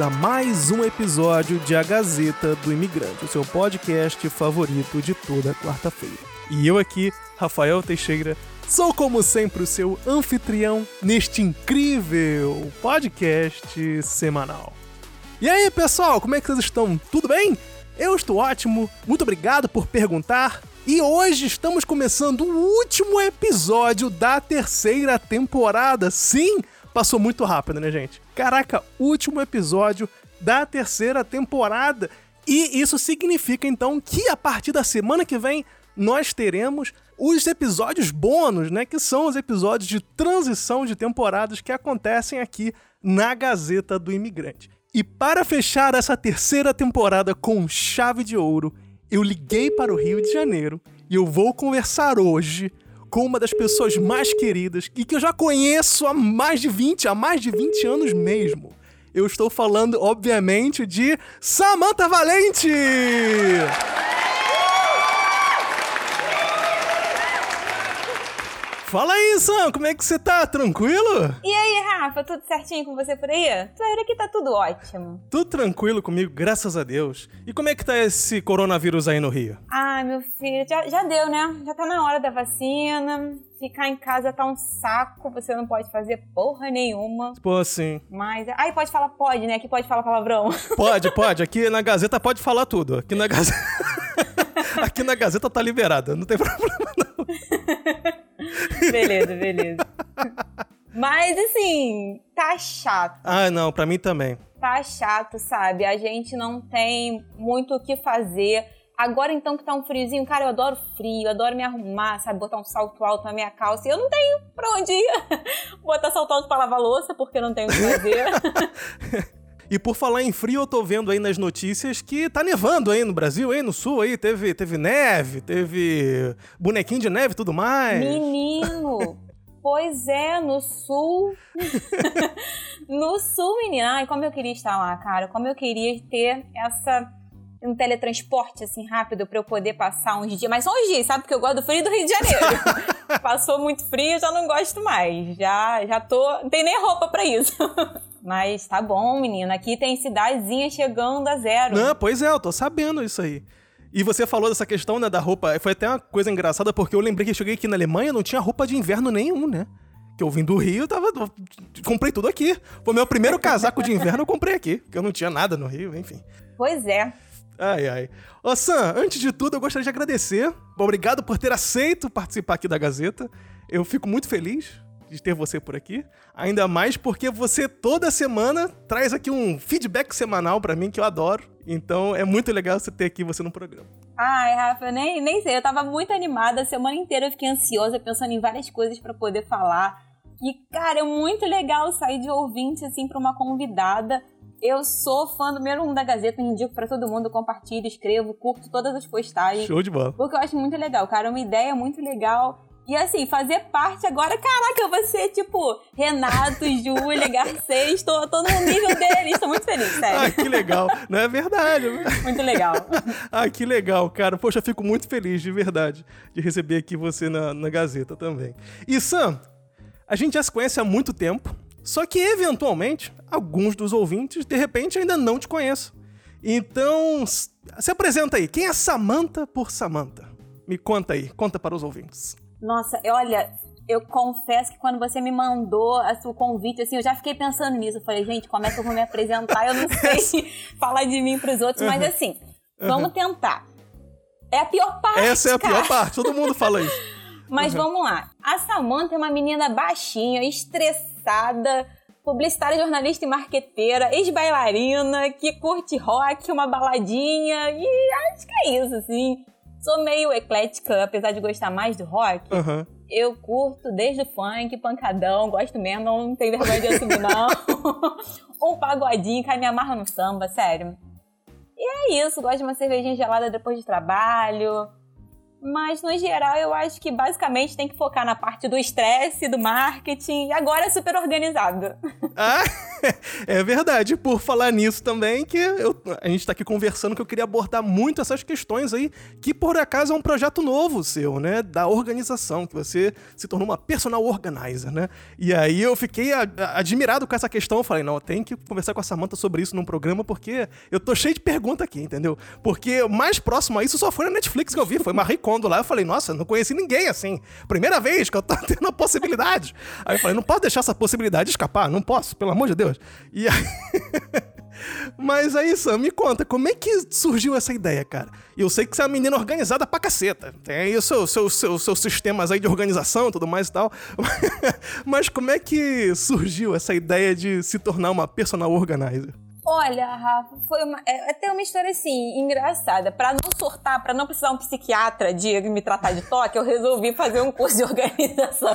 A mais um episódio de A Gazeta do Imigrante, o seu podcast favorito de toda quarta-feira. E eu aqui, Rafael Teixeira, sou como sempre o seu anfitrião neste incrível podcast semanal. E aí, pessoal, como é que vocês estão? Tudo bem? Eu estou ótimo, muito obrigado por perguntar. E hoje estamos começando o último episódio da terceira temporada. Sim, passou muito rápido, né, gente? Caraca, último episódio da terceira temporada. E isso significa então que a partir da semana que vem nós teremos os episódios bônus, né? Que são os episódios de transição de temporadas que acontecem aqui na Gazeta do Imigrante. E para fechar essa terceira temporada com chave de ouro, eu liguei para o Rio de Janeiro e eu vou conversar hoje com uma das pessoas mais queridas e que eu já conheço há mais de 20, há mais de 20 anos mesmo. Eu estou falando, obviamente, de Samantha Valente! Fala aí, Sam, como é que você tá? Tranquilo? E aí, Rafa, tudo certinho com você por aí? Por aqui tá tudo ótimo. Tudo tranquilo comigo, graças a Deus. E como é que tá esse coronavírus aí no Rio? Ai, meu filho, já, já deu, né? Já tá na hora da vacina. Ficar em casa tá um saco, você não pode fazer porra nenhuma. Pô, sim. Mas. Ai, pode falar, pode, né? Aqui pode falar palavrão. Pode, pode. Aqui na Gazeta pode falar tudo. Aqui na Gazeta. Aqui na Gazeta tá liberada, não tem problema. beleza, beleza. Mas assim, tá chato. Ah, não, pra mim também. Tá chato, sabe? A gente não tem muito o que fazer. Agora então que tá um friozinho, cara, eu adoro frio, eu adoro me arrumar, sabe? Botar um salto alto na minha calça. E eu não tenho pra onde ir. Botar salto alto pra lavar louça, porque não tenho o que fazer. E por falar em frio, eu tô vendo aí nas notícias que tá nevando aí no Brasil, aí no sul aí, teve, teve neve, teve bonequinho de neve e tudo mais. Menino! Pois é, no sul. no sul, menina. Ai, como eu queria estar lá, cara. Como eu queria ter essa um teletransporte assim rápido para eu poder passar uns dias, mas só uns dias, sabe? Porque eu gosto do frio do Rio de Janeiro. Passou muito frio, já não gosto mais. Já já tô, não tem nem roupa para isso. Mas tá bom, menina. Aqui tem cidadezinha chegando a zero. Não, pois é, eu tô sabendo isso aí. E você falou dessa questão, né, da roupa. Foi até uma coisa engraçada, porque eu lembrei que eu cheguei aqui na Alemanha não tinha roupa de inverno nenhum, né? Que eu vim do Rio, tava. Comprei tudo aqui. Foi meu primeiro casaco de inverno, eu comprei aqui. Porque eu não tinha nada no Rio, enfim. Pois é. Ai, ai. Ô, Sam, antes de tudo, eu gostaria de agradecer. Obrigado por ter aceito participar aqui da Gazeta. Eu fico muito feliz de ter você por aqui. Ainda mais porque você toda semana traz aqui um feedback semanal para mim que eu adoro. Então é muito legal você ter aqui você no programa. Ai, Rafa, nem, nem sei. Eu tava muito animada. A semana inteira eu fiquei ansiosa, pensando em várias coisas para poder falar. E, cara, é muito legal sair de ouvinte, assim, pra uma convidada eu sou fã do número um da Gazeta, indico para todo mundo, compartilho, escrevo, curto todas as postagens. Show de bola. Porque eu acho muito legal, cara, é uma ideia muito legal. E assim, fazer parte agora, caraca, você, tipo, Renato, Júlia, Garcês, tô, tô no nível deles, tô muito feliz, sério. Ah, que legal. Não é verdade. Né? Muito legal. ah, que legal, cara. Poxa, fico muito feliz, de verdade, de receber aqui você na, na Gazeta também. E Sam, a gente já se conhece há muito tempo. Só que, eventualmente, alguns dos ouvintes, de repente, ainda não te conhecem. Então, se apresenta aí. Quem é Samantha por Samantha? Me conta aí, conta para os ouvintes. Nossa, olha, eu confesso que quando você me mandou o convite, assim, eu já fiquei pensando nisso. Eu falei, gente, como é que eu vou me apresentar? Eu não sei falar de mim para os outros, mas assim, vamos tentar. É a pior parte. Essa é a cara. pior parte, todo mundo fala isso. Mas uhum. vamos lá. A Samantha é uma menina baixinha, estressada, publicitária, jornalista e marqueteira, ex-bailarina, que curte rock, uma baladinha, e acho que é isso, assim. Sou meio eclética, apesar de gostar mais do rock. Uhum. Eu curto desde o funk, pancadão, gosto mesmo, não tenho vergonha de assumir, não. um pagodinho, cara, me amarra no samba, sério. E é isso, gosto de uma cervejinha gelada depois de trabalho, Mas, no geral, eu acho que basicamente tem que focar na parte do estresse, do marketing, e agora é super organizado. Ah, é verdade. Por falar nisso também, que eu, a gente tá aqui conversando que eu queria abordar muito essas questões aí, que por acaso é um projeto novo seu, né? Da organização, que você se tornou uma personal organizer, né? E aí eu fiquei a, a, admirado com essa questão. Eu falei, não, tem que conversar com a Samanta sobre isso num programa, porque eu tô cheio de pergunta aqui, entendeu? Porque mais próximo a isso só foi na Netflix que eu vi, foi Marie Kondo lá. Eu falei, nossa, não conheci ninguém assim. Primeira vez que eu tô tendo a possibilidade. Aí eu falei, não posso deixar essa possibilidade escapar, não posso, pelo amor de Deus. E aí. Mas aí, Sam, me conta, como é que surgiu essa ideia, cara? Eu sei que você é uma menina organizada pra caceta. Tem aí os seus, seus, seus, seus sistemas aí de organização tudo mais e tal. Mas como é que surgiu essa ideia de se tornar uma personal organizer? Olha, Rafa, foi uma, é até uma história assim, engraçada. Para não surtar, para não precisar um psiquiatra de me tratar de toque, eu resolvi fazer um curso de organização.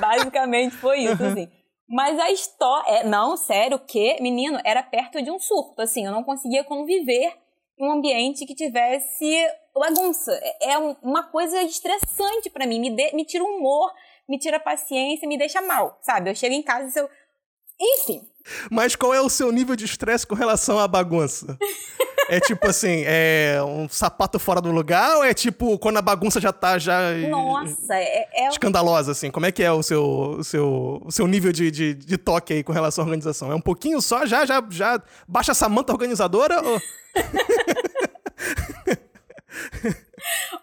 Basicamente foi isso, uhum. assim. Mas a história. É, não, sério, que, menino, era perto de um surto. Assim, eu não conseguia conviver em um ambiente que tivesse bagunça. É, é uma coisa estressante para mim. Me, de, me tira o humor, me tira a paciência, me deixa mal, sabe? Eu chego em casa e eu. Enfim, mas qual é o seu nível de estresse com relação à bagunça? É tipo assim, é um sapato fora do lugar ou é tipo quando a bagunça já tá já Nossa, é, é escandalosa assim? Como é que é o seu o seu, o seu nível de, de, de, toque aí com relação à organização? É um pouquinho só já já já baixa essa manta organizadora ou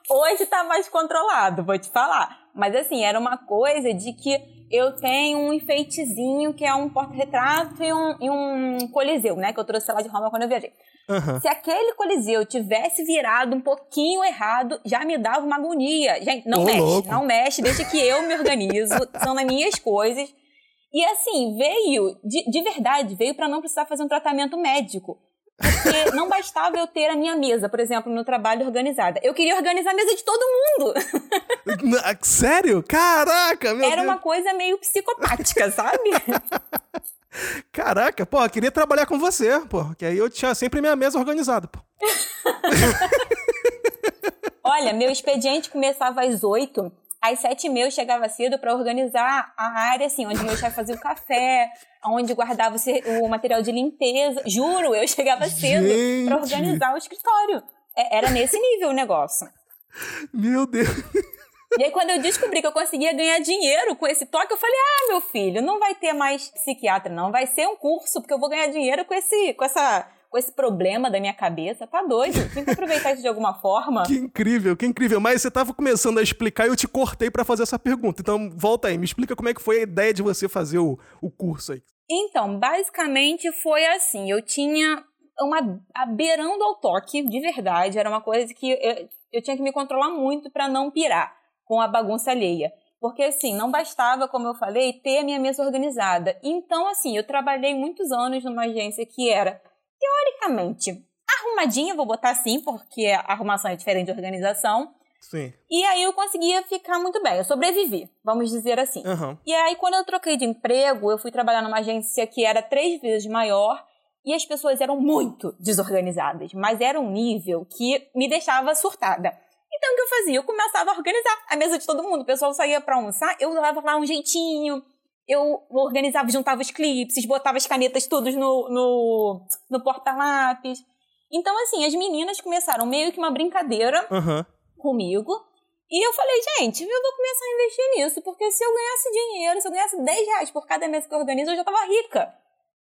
Hoje tá mais controlado, vou te falar. Mas assim, era uma coisa de que eu tenho um enfeitezinho que é um porta-retrato e um, e um coliseu, né? Que eu trouxe lá de Roma quando eu viajei. Uhum. Se aquele coliseu tivesse virado um pouquinho errado, já me dava uma agonia. Gente, não mexe, louco. não mexe, deixa que eu me organizo, são as minhas coisas. E assim, veio, de, de verdade, veio para não precisar fazer um tratamento médico. Porque não bastava eu ter a minha mesa, por exemplo, no trabalho organizada. Eu queria organizar a mesa de todo mundo. Sério? Caraca, meu Era Deus. uma coisa meio psicopática, sabe? Caraca, pô, eu queria trabalhar com você, pô, que aí eu tinha sempre minha mesa organizada, pô. Olha, meu expediente começava às oito às sete e meia eu chegava cedo para organizar a área, assim, onde meu chefe fazia o café, onde guardava o material de limpeza. Juro, eu chegava cedo para organizar o escritório. É, era nesse nível o negócio. Meu Deus. E aí, quando eu descobri que eu conseguia ganhar dinheiro com esse toque, eu falei: ah, meu filho, não vai ter mais psiquiatra, não. Vai ser um curso, porque eu vou ganhar dinheiro com, esse, com essa com esse problema da minha cabeça. Tá doido? Tem que aproveitar isso de alguma forma. Que incrível, que incrível. Mas você tava começando a explicar e eu te cortei para fazer essa pergunta. Então, volta aí, me explica como é que foi a ideia de você fazer o, o curso aí. Então, basicamente foi assim. Eu tinha uma. beirando ao toque, de verdade. Era uma coisa que eu, eu tinha que me controlar muito para não pirar com a bagunça alheia. Porque, assim, não bastava, como eu falei, ter a minha mesa organizada. Então, assim, eu trabalhei muitos anos numa agência que era teoricamente arrumadinha, vou botar assim, porque a arrumação é diferente de organização. Sim. E aí eu conseguia ficar muito bem, eu sobrevivi, vamos dizer assim. Uhum. E aí, quando eu troquei de emprego, eu fui trabalhar numa agência que era três vezes maior e as pessoas eram muito desorganizadas, mas era um nível que me deixava surtada. Então, o que eu fazia? Eu começava a organizar a mesa de todo mundo. O pessoal saía para almoçar, eu dava lá um jeitinho, eu organizava, juntava os clipes, botava as canetas todos no, no, no porta-lápis. Então, assim, as meninas começaram meio que uma brincadeira uhum. comigo. E eu falei, gente, eu vou começar a investir nisso, porque se eu ganhasse dinheiro, se eu ganhasse 10 reais por cada mês que eu organizo, eu já tava rica.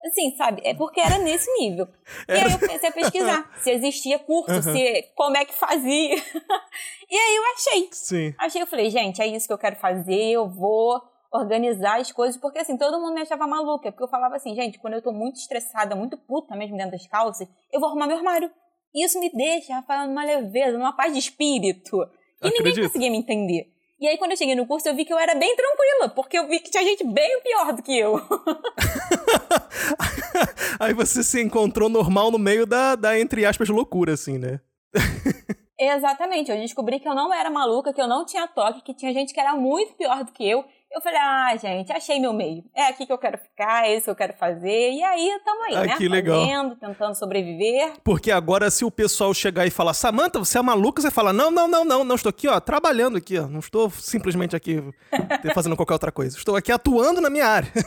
Assim, sabe? É porque era nesse nível. E aí eu comecei a pesquisar se existia curso, uhum. se como é que fazia. e aí eu achei. Sim. Achei, eu falei, gente, é isso que eu quero fazer, eu vou organizar as coisas, porque assim, todo mundo me achava maluca, porque eu falava assim, gente, quando eu tô muito estressada, muito puta mesmo dentro das calças, eu vou arrumar meu armário. Isso me deixa, Rafael, numa leveza, numa paz de espírito. E Acredito. ninguém conseguia me entender. E aí, quando eu cheguei no curso, eu vi que eu era bem tranquila, porque eu vi que tinha gente bem pior do que eu. aí você se encontrou normal no meio da, da entre aspas, loucura, assim, né? Exatamente. Eu descobri que eu não era maluca, que eu não tinha toque, que tinha gente que era muito pior do que eu. Eu falei, ah, gente, achei meu meio. É aqui que eu quero ficar, é isso que eu quero fazer. E aí, tamo aí, Ah, né? que legal. Fazendo, tentando sobreviver. Porque agora, se o pessoal chegar e falar, Samantha, você é maluca, você fala, não, não, não, não, não, estou aqui, ó, trabalhando aqui, ó. Não estou simplesmente aqui fazendo qualquer outra coisa. Estou aqui atuando na minha área.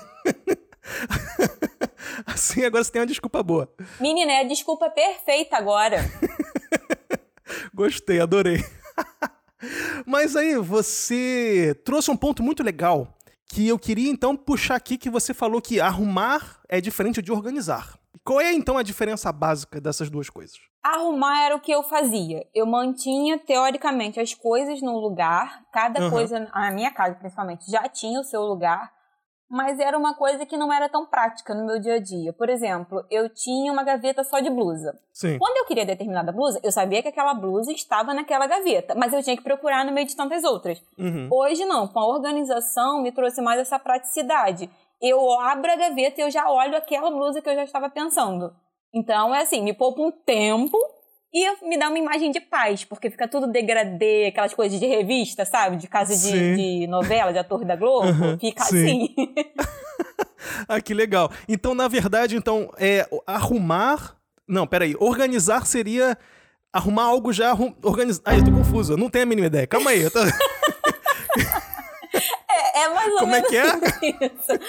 assim, agora você tem uma desculpa boa. Menina, é a desculpa perfeita agora. Gostei, adorei. Mas aí, você trouxe um ponto muito legal que eu queria então puxar aqui que você falou que arrumar é diferente de organizar. Qual é então a diferença básica dessas duas coisas? Arrumar era o que eu fazia. Eu mantinha, teoricamente, as coisas no lugar. Cada Aham. coisa, na minha casa principalmente, já tinha o seu lugar. Mas era uma coisa que não era tão prática no meu dia a dia. Por exemplo, eu tinha uma gaveta só de blusa. Sim. Quando eu queria determinada blusa, eu sabia que aquela blusa estava naquela gaveta, mas eu tinha que procurar no meio de tantas outras. Uhum. Hoje não, com a organização me trouxe mais essa praticidade. Eu abro a gaveta e eu já olho aquela blusa que eu já estava pensando. Então é assim, me poupa um tempo e me dá uma imagem de paz, porque fica tudo degradê, aquelas coisas de revista, sabe? De casa de, de novela, de ator da Globo. Uhum, Fica sim. assim. Ah, que legal. Então, na verdade, então, é arrumar. Não, peraí. Organizar seria arrumar algo já arrum... organizado. Ai, eu tô confuso. eu Não tenho a mínima ideia. Calma aí. eu tô- É, é mais ou Como é menos que é? isso.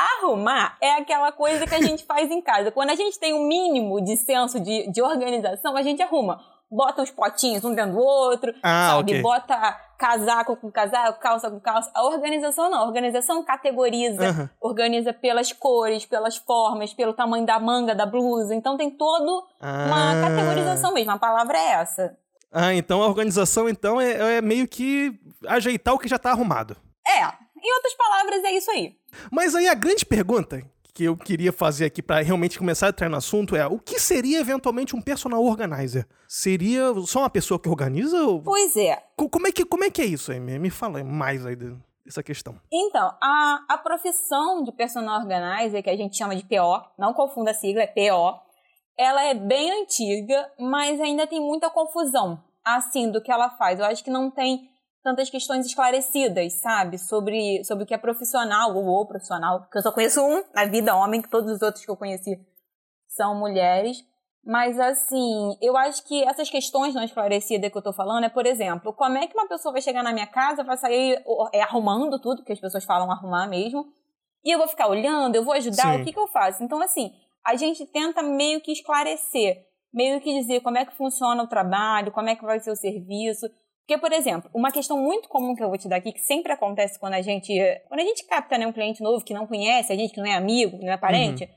Arrumar é aquela coisa que a gente faz em casa. Quando a gente tem um mínimo de senso de, de organização, a gente arruma. Bota os potinhos um dentro do outro, Ah, sabe? ok. Bota casaco com casaco, calça com calça. A organização não. A organização categoriza, Aham. organiza pelas cores, pelas formas, pelo tamanho da manga da blusa. Então tem todo uma Ah. categorização mesmo. A palavra é essa. Ah, então a organização então é, é meio que ajeitar o que já tá arrumado. É. Em outras palavras, é isso aí. Mas aí a grande pergunta que eu queria fazer aqui pra realmente começar a entrar no assunto é: o que seria eventualmente um personal organizer? Seria só uma pessoa que organiza? Ou... Pois é. Co- Como é que, como é, que é isso aí? Me, fala mais aí de- dessa questão. Então, a, a profissão de personal organizer, que a gente chama de PO, não confunda a sigla, é PO, ela é bem antiga, mas ainda tem muita confusão, assim, do que ela faz. Eu acho que não tem tantas questões esclarecidas, sabe? Sobre, sobre o que é profissional ou o profissional, porque eu só conheço um na vida, homem, que todos os outros que eu conheci são mulheres. Mas, assim, eu acho que essas questões não esclarecidas que eu tô falando é, por exemplo, como é que uma pessoa vai chegar na minha casa, vai sair é, arrumando tudo, que as pessoas falam arrumar mesmo, e eu vou ficar olhando, eu vou ajudar, Sim. o que, que eu faço? Então, assim, a gente tenta meio que esclarecer, meio que dizer como é que funciona o trabalho, como é que vai ser o serviço. Porque, por exemplo, uma questão muito comum que eu vou te dar aqui, que sempre acontece quando a gente, quando a gente capta né, um cliente novo que não conhece, a gente que não é amigo, que não é parente,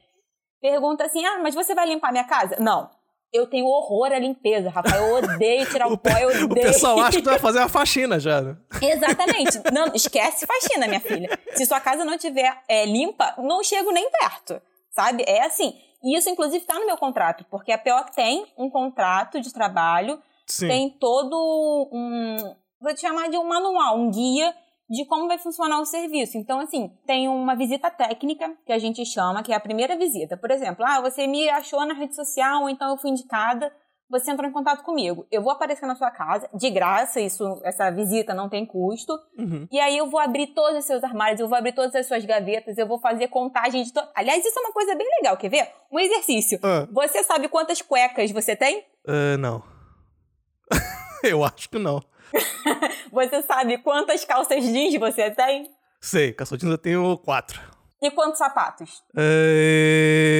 pergunta assim: ah, mas você vai limpar minha casa? Não. Eu tenho horror à limpeza, Rafael. Eu odeio tirar o, O, pó, eu odeio. o pessoal acha que tu vai fazer uma faxina já. né? Exatamente. Não, esquece faxina, minha filha. Se sua casa não tiver é, limpa, não chego nem perto. Sabe? É assim. E isso, inclusive, está no meu contrato, porque a PO tem um contrato de trabalho, Sim. tem todo um. Vou te chamar de um manual, um guia de como vai funcionar o serviço. Então, assim, tem uma visita técnica, que a gente chama, que é a primeira visita. Por exemplo, ah, você me achou na rede social, ou então eu fui indicada, você entrou em contato comigo. Eu vou aparecer na sua casa, de graça, isso, essa visita não tem custo. Uhum. E aí eu vou abrir todos os seus armários, eu vou abrir todas as suas gavetas, eu vou fazer contagem de... To... Aliás, isso é uma coisa bem legal, quer ver? Um exercício. Ah. Você sabe quantas cuecas você tem? Ah, não. Eu acho que não. Você sabe quantas calças jeans você tem? Sei, calçadinhos eu tenho quatro. E quantos sapatos? É...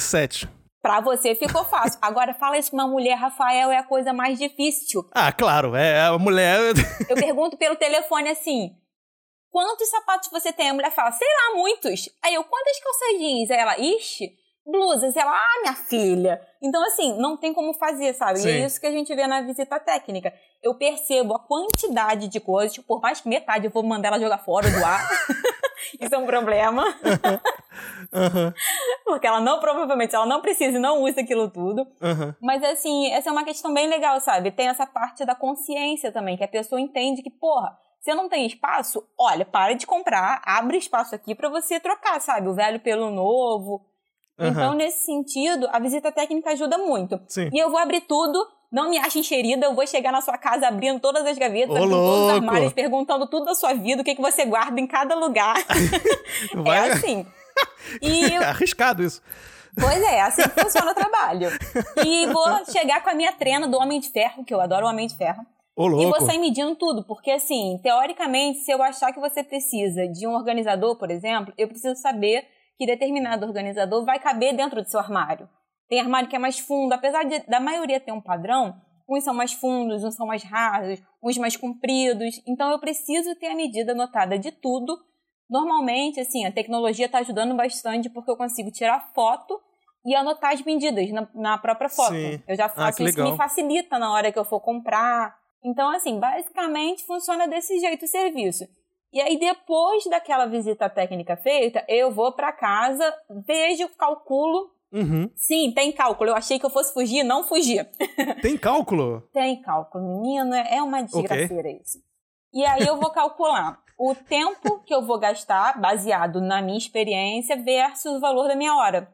Sete. Pra você ficou fácil. Agora fala isso pra uma mulher, Rafael, é a coisa mais difícil. Ah, claro, é a mulher. Eu pergunto pelo telefone assim: quantos sapatos você tem? A mulher fala, sei lá, muitos. Aí eu, quantas calças jeans? Aí ela, ixi, blusas. Ela, ah, minha filha. Então, assim, não tem como fazer, sabe? E Sim. é isso que a gente vê na visita técnica. Eu percebo a quantidade de coisas, tipo, por mais que metade eu vou mandar ela jogar fora do ar. isso é um problema. Aham, Porque ela não, provavelmente, ela não precisa e não usa aquilo tudo. aham. Mas assim, essa é uma questão bem legal, sabe? Tem essa parte da consciência também, que a pessoa entende que, porra, você não tem espaço, olha, para de comprar, abre espaço aqui pra você trocar, sabe? O velho pelo novo. Aham. Então, nesse sentido, a visita técnica ajuda muito. Sim. E eu vou abrir tudo, não me ache encherida, eu vou chegar na sua casa abrindo todas as gavetas, Ô, abrindo todos os armários, perguntando tudo da sua vida, o que, que você guarda em cada lugar. Vai- É assim. E É arriscado isso. Pois é, assim que funciona o trabalho. E vou chegar com a minha trena do Homem de Ferro, que eu adoro o Homem de Ferro. Ô, E vou sair medindo tudo, porque assim, teoricamente, se eu achar que você precisa de um organizador, por exemplo, eu preciso saber que determinado organizador vai caber dentro do seu armário. Tem armário que é mais fundo, apesar de, da maioria ter um padrão, uns são mais fundos, uns são mais rasos, uns mais compridos. Então eu preciso ter a medida anotada de tudo. Normalmente, assim, a tecnologia está ajudando bastante porque eu consigo tirar foto e anotar as medidas na, na própria foto. Sim. Eu já Ah, faço que isso, legal. me facilita na hora que eu for comprar. Então, assim, basicamente funciona desse jeito o serviço. E aí, depois daquela visita técnica feita, eu vou para casa, vejo, calculo. Uhum. Sim, tem cálculo. Eu achei que eu fosse fugir, não fugi. Tem cálculo? Tem cálculo, menino, é uma desgraceira isso. E aí eu vou calcular o tempo que eu vou gastar, baseado na minha experiência, versus o valor da minha hora.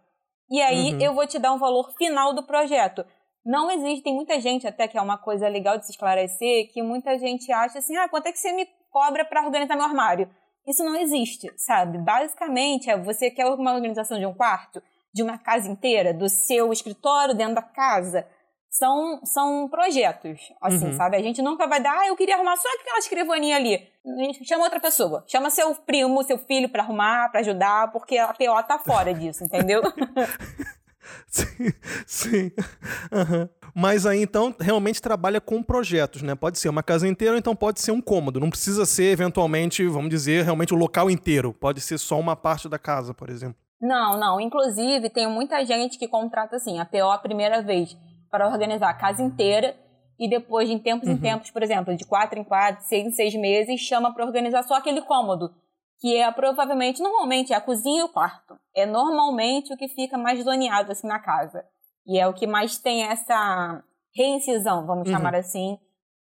E aí Uhum. eu vou te dar um valor final do projeto. Não existe, tem muita gente até que é uma coisa legal de se esclarecer, que muita gente acha assim, ah, quanto é que você me cobra para organizar meu armário? Isso não existe, sabe? Basicamente, é você quer uma organização de um quarto, de uma casa inteira, do seu escritório dentro da casa. São, são projetos, assim, Uhum. sabe? A gente nunca vai dar, ah, eu queria arrumar só aquela escrivaninha ali. Chama outra pessoa. Chama seu primo, seu filho pra arrumar, pra ajudar, porque a PO tá fora disso, entendeu? Sim. sim. Aham. Mas aí então realmente trabalha com projetos, né? Pode ser uma casa inteira, ou então pode ser um cômodo. Não precisa ser eventualmente, vamos dizer, realmente o local inteiro. Pode ser só uma parte da casa, por exemplo. Não, não. Inclusive, tem muita gente que contrata assim, a PO a primeira vez para organizar a casa inteira e depois, de tempos em tempos, por exemplo, de quatro em quatro, seis em seis meses, chama para organizar só aquele cômodo, que é provavelmente, normalmente, é a cozinha e o quarto. É normalmente o que fica mais zoneado assim na casa. E é o que mais tem essa reincisão, vamos Uhum. chamar assim,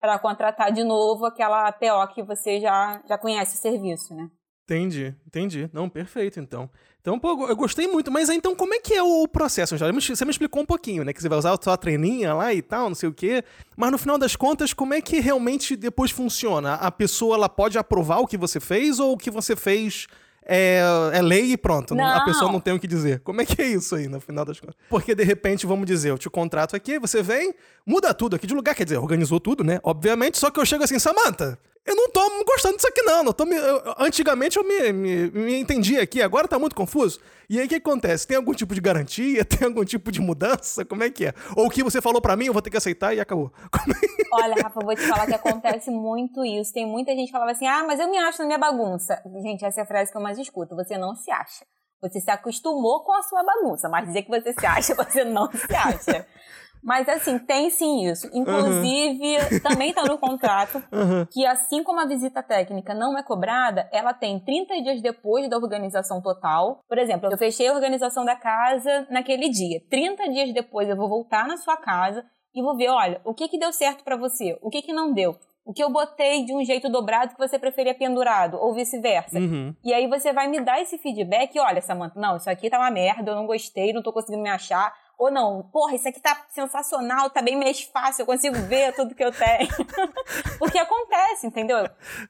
para contratar de novo aquela PO que você já, já conhece o serviço, né? Entendi, entendi. Não, perfeito, então. Então, pô, eu gostei muito. Mas então, como é que é o processo? Você me explicou um pouquinho, né? Que você vai usar a sua treininha lá e tal, não sei o quê. Mas no final das contas, como é que realmente depois funciona? A pessoa, ela pode aprovar o que você fez ou o que você fez é, é lei e pronto? não- A pessoa não tem o que dizer. Como é que é isso aí, no final das contas? Porque, de repente, vamos dizer, eu te contrato aqui, você vem, muda tudo aqui de lugar, quer dizer, organizou tudo, né? Obviamente, só que eu chego assim, Samantha, eu não tô gostando disso aqui, não. não tô me- eu- antigamente eu me, me, me entendi aqui, agora tá muito confuso. E aí o que acontece? Tem algum tipo de garantia? Tem algum tipo de mudança? Como é que é? Ou o que você falou pra mim, eu vou ter que aceitar e acabou. É? Olha, Rafa, eu vou te falar que acontece muito isso. Tem muita gente que falava assim: ah, mas eu me acho na minha bagunça. Gente, essa é a frase que eu mais escuto. Você não se acha. Você se acostumou com a sua bagunça, mas dizer que você se acha, você não se acha. Mas assim, tem sim isso. Inclusive, também está no contrato Aham. que assim como a visita técnica não é cobrada, ela tem 30 dias depois da organização total. Por exemplo, eu fechei a organização da casa naquele dia. 30 dias depois eu vou voltar na sua casa e vou ver, olha, o que que deu certo para você? O que que não deu? O que eu botei de um jeito dobrado que você preferia pendurado ou vice-versa? Uhum. E aí você vai me dar esse feedback, olha, Samantha, não, isso aqui tá uma merda, eu não gostei, não tô conseguindo me achar. Ou não, porra, isso aqui tá sensacional, tá bem mais fácil, eu consigo ver tudo que eu tenho. Porque acontece, entendeu?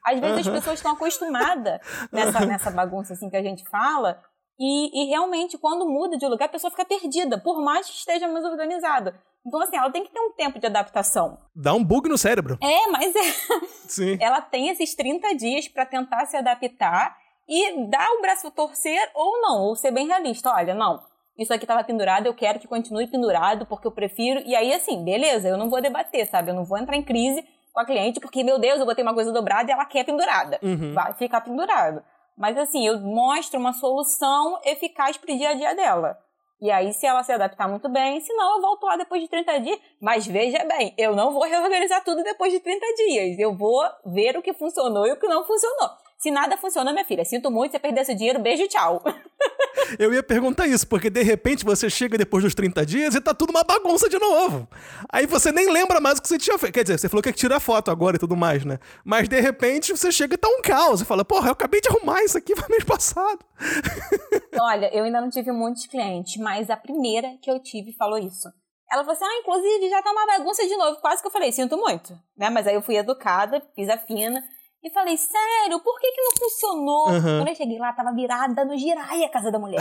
Às vezes as pessoas estão acostumadas nessa, nessa bagunça assim que a gente fala, e, e realmente, quando muda de lugar, a pessoa fica perdida, por mais que esteja mais organizada. Então, assim, ela tem que ter um tempo de adaptação. Dá um bug no cérebro. É, mas é, Sim. ela tem esses 30 dias para tentar se adaptar e dar o braço a torcer ou não, ou ser bem realista. Olha, não, isso aqui estava pendurado, eu quero que continue pendurado porque eu prefiro. E aí, assim, beleza, eu não vou debater, sabe? Eu não vou entrar em crise com a cliente porque, meu Deus, eu botei uma coisa dobrada e ela quer pendurada. Uhum. Vai ficar pendurado. Mas, assim, eu mostro uma solução eficaz pro dia a dia dela. E aí, se ela se adaptar muito bem, senão eu volto lá depois de 30 dias. Mas veja bem, eu não vou reorganizar tudo depois de 30 dias. Eu vou ver o que funcionou e o que não funcionou. Se nada funcionou, minha filha, sinto muito, você perdeu seu dinheiro, beijo, tchau. Eu ia perguntar isso, porque de repente você chega depois dos 30 dias e tá tudo uma bagunça de novo. Aí você nem lembra mais o que você tinha feito. Quer dizer, você falou que ia tirar foto agora e tudo mais, né? Mas de repente você chega e tá um caos. Você fala, porra, eu acabei de arrumar isso aqui no mês passado. Olha, eu ainda não tive muitos clientes, mas a primeira que eu tive falou isso. Ela falou assim: ah, inclusive já tá uma bagunça de novo. Quase que eu falei: sinto muito, né? Mas aí eu fui educada, fiz a fina. E falei, sério, por que que não funcionou? Uhum. Quando eu cheguei lá, tava virada no girai a casa da mulher.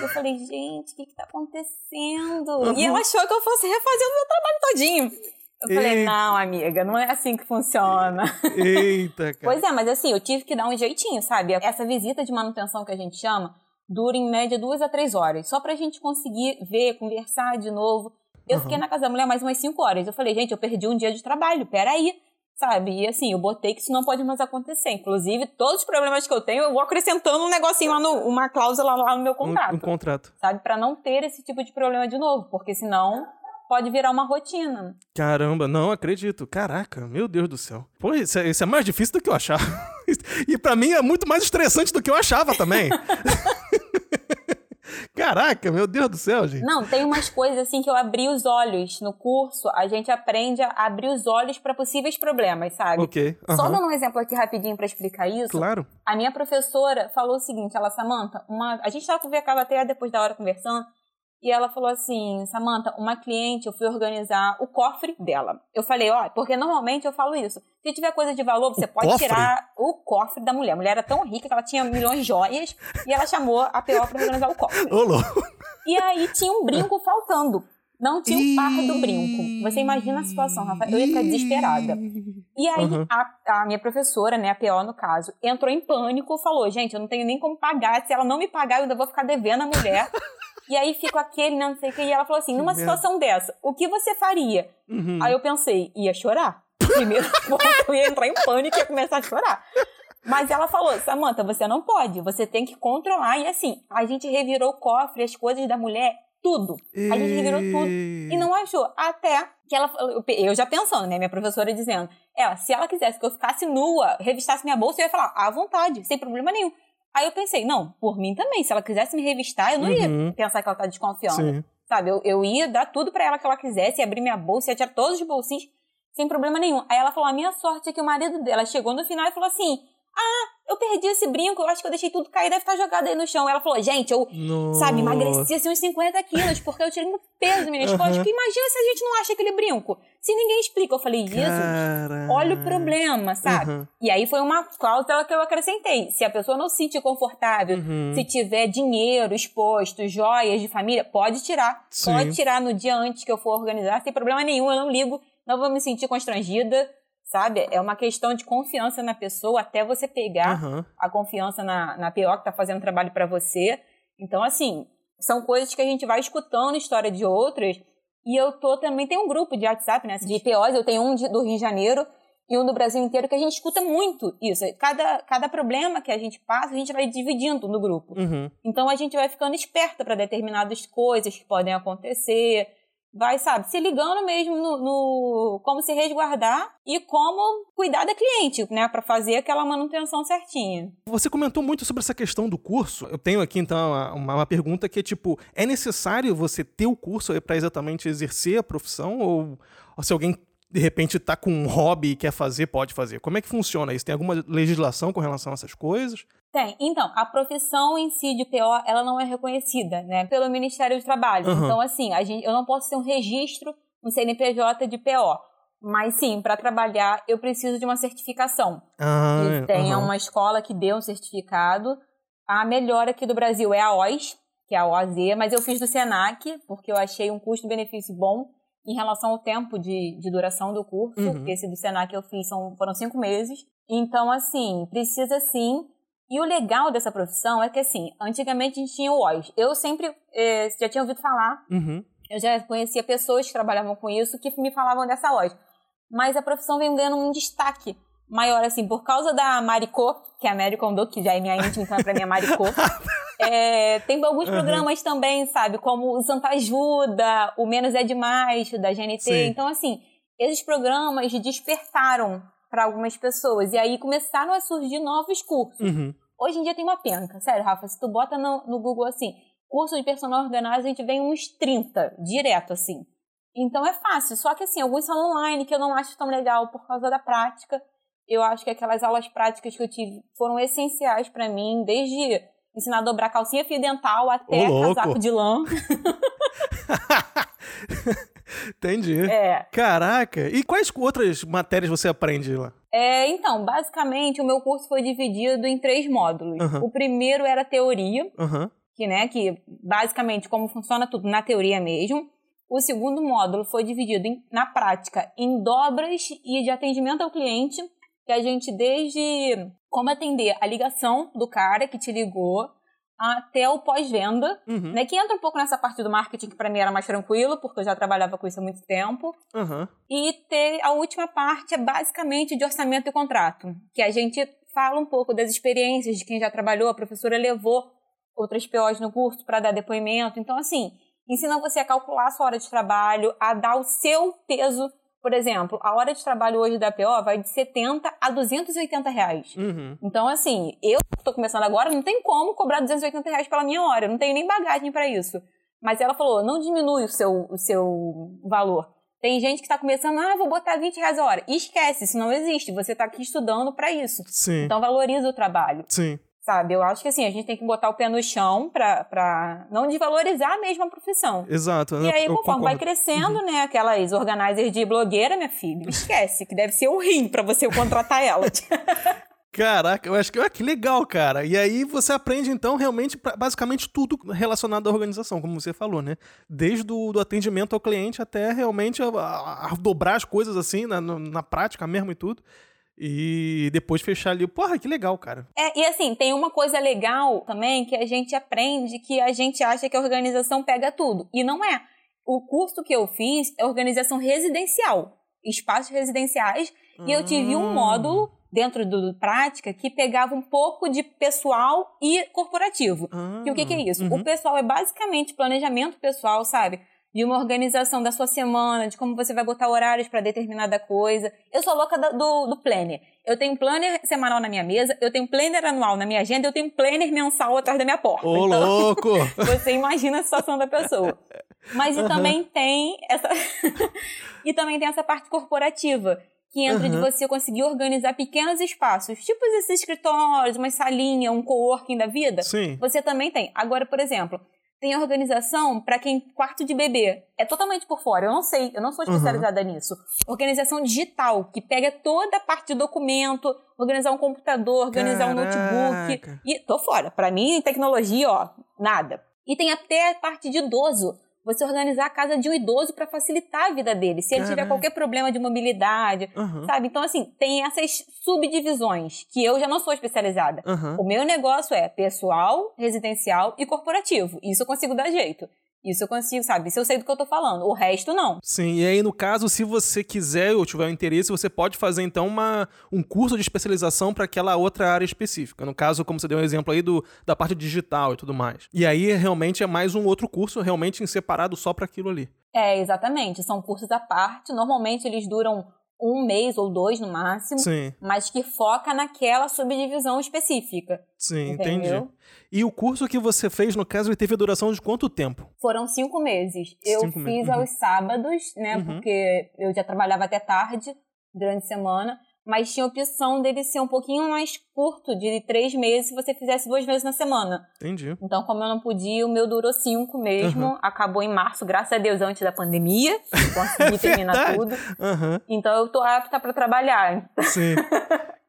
eu falei, gente, o que que tá acontecendo? Uhum. E ela achou que eu fosse refazer o meu trabalho todinho. Eu falei, Eita. não, amiga, não é assim que funciona. Eita, cara. Pois é, mas assim, eu tive que dar um jeitinho, sabe? Essa visita de manutenção que a gente chama dura em média duas a três horas, só pra gente conseguir ver, conversar de novo. Eu Uhum. fiquei na casa da mulher mais umas cinco horas. Eu falei, gente, eu perdi um dia de trabalho, peraí. Sabe? E assim, eu botei que isso não pode mais acontecer. Inclusive, todos os problemas que eu tenho, eu vou acrescentando um negocinho lá no, uma cláusula lá no meu contrato. Um, um contrato. Sabe? Pra não ter esse tipo de problema de novo. Porque senão pode virar uma rotina. Caramba, não acredito. Caraca, meu Deus do céu. Pô, isso é, isso é mais difícil do que eu achava. E pra mim é muito mais estressante do que eu achava também. Caraca, meu Deus do céu, gente. Não, tem umas coisas assim que eu abri os olhos no curso. A gente aprende a abrir os olhos pra possíveis problemas, sabe? Ok. Só aham, dando um exemplo aqui rapidinho pra explicar isso. Claro. A minha professora falou o seguinte, ela, Samantha, uma... a gente tava conversando até depois da hora conversando, e ela falou assim, Samantha, uma cliente, eu fui organizar o cofre dela. Eu falei, ó, porque normalmente eu falo isso. Se tiver coisa de valor, você pode cofre? tirar o cofre da mulher. A mulher era tão rica que ela tinha milhões de joias, e ela chamou a PO pra organizar o cofre. Ô, louco. E aí tinha um brinco faltando. Não tinha um par do brinco. Você imagina a situação, Rafa. Eu ia ficar desesperada. E aí, Uhum. a, a minha professora, né, a PO no caso, entrou em pânico, falou: gente, eu não tenho nem como pagar. Se ela não me pagar, eu ainda vou ficar devendo a mulher. e aí fica aquele, não sei o que. E ela falou assim: numa situação dessa, o que você faria? Uhum. Aí eu pensei: ia chorar. Primeiro, eu ia entrar em pânico e ia começar a chorar. Mas ela falou, Samantha, você não pode, você tem que controlar. E assim, a gente revirou o cofre, as coisas da mulher, tudo. A gente revirou tudo. E não achou. Até que ela falou, eu já pensando, né? Minha professora dizendo, ela, se ela quisesse que eu ficasse nua, revistasse minha bolsa, eu ia falar, à vontade, sem problema nenhum. Aí eu pensei, não, por mim também, se ela quisesse me revistar, eu não Uhum. ia pensar que ela tá desconfiando. Sim. Sabe, eu, eu ia dar tudo pra ela que ela quisesse, ia abrir minha bolsa, ia tirar todos os bolsinhos, sem problema nenhum. Aí ela falou, a minha sorte é que o marido dela chegou no final e falou assim, ah, eu perdi esse brinco, eu acho que eu deixei tudo cair, deve estar jogado aí no chão. Ela falou, gente, eu Nossa. sabe, emagreci assim uns 50 quilos, porque eu tirei muito peso minhas costas. Aham. Porque imagina se a gente não acha aquele brinco. Se ninguém explica. Eu falei, Jesus, Cara... olha o problema, sabe? Aham. E aí foi uma cláusula que eu acrescentei. Se a pessoa não se sentir confortável, Uhum. se tiver dinheiro exposto, joias de família, pode tirar. Sim. Pode tirar no dia antes que eu for organizar, sem problema nenhum, eu não ligo, não vou me sentir constrangida. Sabe? É uma questão de confiança na pessoa até você pegar Aham. a confiança na, na PO que tá fazendo trabalho para você. Então, assim, são coisas que a gente vai escutando história de outras. E eu tô também, tem um grupo de WhatsApp, né? De POs, eu tenho um de- do Rio de Janeiro e um do Brasil inteiro que a gente escuta muito isso. Cada, cada problema que a gente passa, a gente vai dividindo no grupo. Uhum. Então a gente vai ficando esperta para determinadas coisas que podem acontecer. Vai, sabe, se ligando mesmo no, no como se resguardar e como cuidar da cliente, né, para fazer aquela manutenção certinha. Você comentou muito sobre essa questão do curso. Eu tenho aqui, então, uma, uma pergunta que é tipo: é necessário você ter o curso para exatamente exercer a profissão? Ou, ou se alguém, de repente, tá com um hobby e quer fazer, pode fazer? Como é que funciona isso? Tem alguma legislação com relação a essas coisas? Tem. Então, a profissão em si de PO, ela não é reconhecida, né, pelo Ministério do Trabalho. Uhum. Então, assim, a gente, eu não posso ter um registro no CNPJ de PO. Mas sim, para trabalhar eu preciso de uma certificação. Ah, que tenha aham. uma escola que dê um certificado. A melhor aqui do Brasil é a OIS, que é a OAZ, mas eu fiz do SENAC, porque eu achei um custo-benefício bom em relação ao tempo de, de duração do curso, Uhum. porque esse do SENAC eu fiz são, foram cinco meses. Então, assim, precisa sim. E o legal dessa profissão é que, assim, antigamente a gente tinha o OIS. Eu sempre eh, já tinha ouvido falar Uhum. eu já conhecia pessoas que trabalhavam com isso que me falavam dessa loja. Mas a profissão vem ganhando um destaque maior, assim, por causa da Maricô, que é a Mary Kondo, que já é minha íntima, então pra mim é Maricô. É, tem alguns Uhum. programas também, sabe, como o Santa Ajuda, o Menos é Demais, da GNT. Sim. Então, assim, esses programas despertaram para algumas pessoas. E aí começaram a surgir novos cursos. Uhum. Hoje em dia tem uma penca. Sério, Rafa, se tu bota no, no Google assim, curso de personal organizer, a gente vem uns 30, direto assim. Então é fácil. Só que assim, alguns são online, que eu não acho tão legal por causa da prática. Eu acho que aquelas aulas práticas que eu tive foram essenciais pra mim, desde ensinar a dobrar calcinha fio dental até Ô, casaco de lã. Entendi. É. Caraca. E quais outras matérias você aprende lá? É, então, basicamente, o meu curso foi dividido em três módulos. Uhum. O primeiro era teoria, Aham. que, né, que basicamente como funciona tudo na teoria mesmo. O segundo módulo foi dividido em- na prática em dobras e de atendimento ao cliente, que a gente desde como atender a ligação do cara que te ligou até o pós-venda, Uhum. né, que entra um pouco nessa parte do marketing que para mim era mais tranquilo, porque eu já trabalhava com isso há muito tempo. Aham. E ter a última parte é basicamente de orçamento e contrato, que a gente fala um pouco das experiências de quem já trabalhou, a professora levou outras POs no curso para dar depoimento. Então, assim, ensina você a calcular a sua hora de trabalho, a dar o seu peso. Por exemplo, a hora de trabalho hoje da PO vai de 70 a 280 reais. Uhum. Então, assim, eu que estou começando agora, não tem como cobrar 280 reais pela minha hora. Eu não tenho nem bagagem para isso. Mas ela falou, não diminui o seu, o seu valor. Tem gente que está começando, ah, vou botar 20 reais a hora. Esquece, isso não existe. Você está aqui estudando para isso. Sim. Então, valoriza o trabalho, Sim. Sabe? Eu acho que, assim, a gente tem que botar o pé no chão para pra não desvalorizar mesmo a profissão. Exato. E aí, conforme vai crescendo, né, aquelas organizers de blogueira, minha filha, esquece que deve ser um rim para você contratar ela. Caraca, eu acho que, ah, que legal, cara. E aí você aprende, então, realmente, basicamente tudo relacionado à organização, como você falou, né? Desde o do atendimento ao cliente até realmente a, a- a dobrar as coisas assim, na, na prática mesmo e tudo. E depois fechar ali. Porra, que legal, cara. É, e assim, tem uma coisa legal também que a gente aprende que a gente acha que a organização pega tudo. E não é. O curso que eu fiz é organização residencial, espaços residenciais, e eu tive um Hum. módulo dentro do, do prática que pegava um pouco de pessoal e corporativo. Ah, E o que, que é isso? uhum. O pessoal é basicamente planejamento pessoal, sabe? De uma organização da sua semana, de como você vai botar horários para determinada coisa. Eu sou louca do, do planner. Eu tenho um planner semanal na minha mesa, eu tenho um planner anual na minha agenda, eu tenho um planner mensal atrás da minha porta. Ô, Então, louco! você imagina a situação da pessoa. Mas e Aham. também tem essa e também tem essa parte corporativa, que entra de Aham. você conseguir organizar pequenos espaços, tipo esses escritórios, uma salinha, um coworking da vida. Sim. Você também tem. Agora, por exemplo, tem organização para quem quarto de bebê. É totalmente por fora. Eu não sei, eu não sou Uhum. especializada nisso. Organização digital, que pega toda a parte de documento, organizar um computador, organizar um notebook. Caraca. E tô fora. Para mim, tecnologia, ó, nada. E tem até a parte de idoso. Você organizar a casa de um idoso para facilitar a vida dele. Se ele tiver qualquer problema de mobilidade, Aham. sabe? Então, assim, tem essas subdivisões que eu já não sou especializada. Aham. O meu negócio é pessoal, residencial e corporativo. Isso eu consigo dar jeito. Isso eu consigo, sabe? Isso eu sei do que eu tô falando. O resto, não. Sim, e aí no caso, se você quiser ou tiver um interesse, você pode fazer então uma, um curso de especialização para aquela outra área específica. No caso, como você deu um exemplo aí do, da parte digital e tudo mais. E aí realmente é mais um outro curso, realmente em separado só para aquilo ali. É, exatamente. São cursos à parte. Normalmente eles duram um mês ou dois no máximo. Sim, Mas que foca naquela subdivisão específica. sim, Entendeu? entendi. E o curso que você fez, no caso, ele teve a duração de quanto tempo? Foram cinco meses. Eu Cinco fiz meses, uhum. aos sábados, né? Uhum. Porque eu já trabalhava até tarde, durante a semana. Mas tinha a opção dele ser um pouquinho mais curto, de três meses, se você fizesse duas vezes na semana. Entendi. Então, como eu não podia, o meu durou cinco mesmo. Uhum. Acabou em março, graças a Deus, antes da pandemia. Consegui terminar verdade. tudo. Aham, Então, eu tô apta pra trabalhar. sim.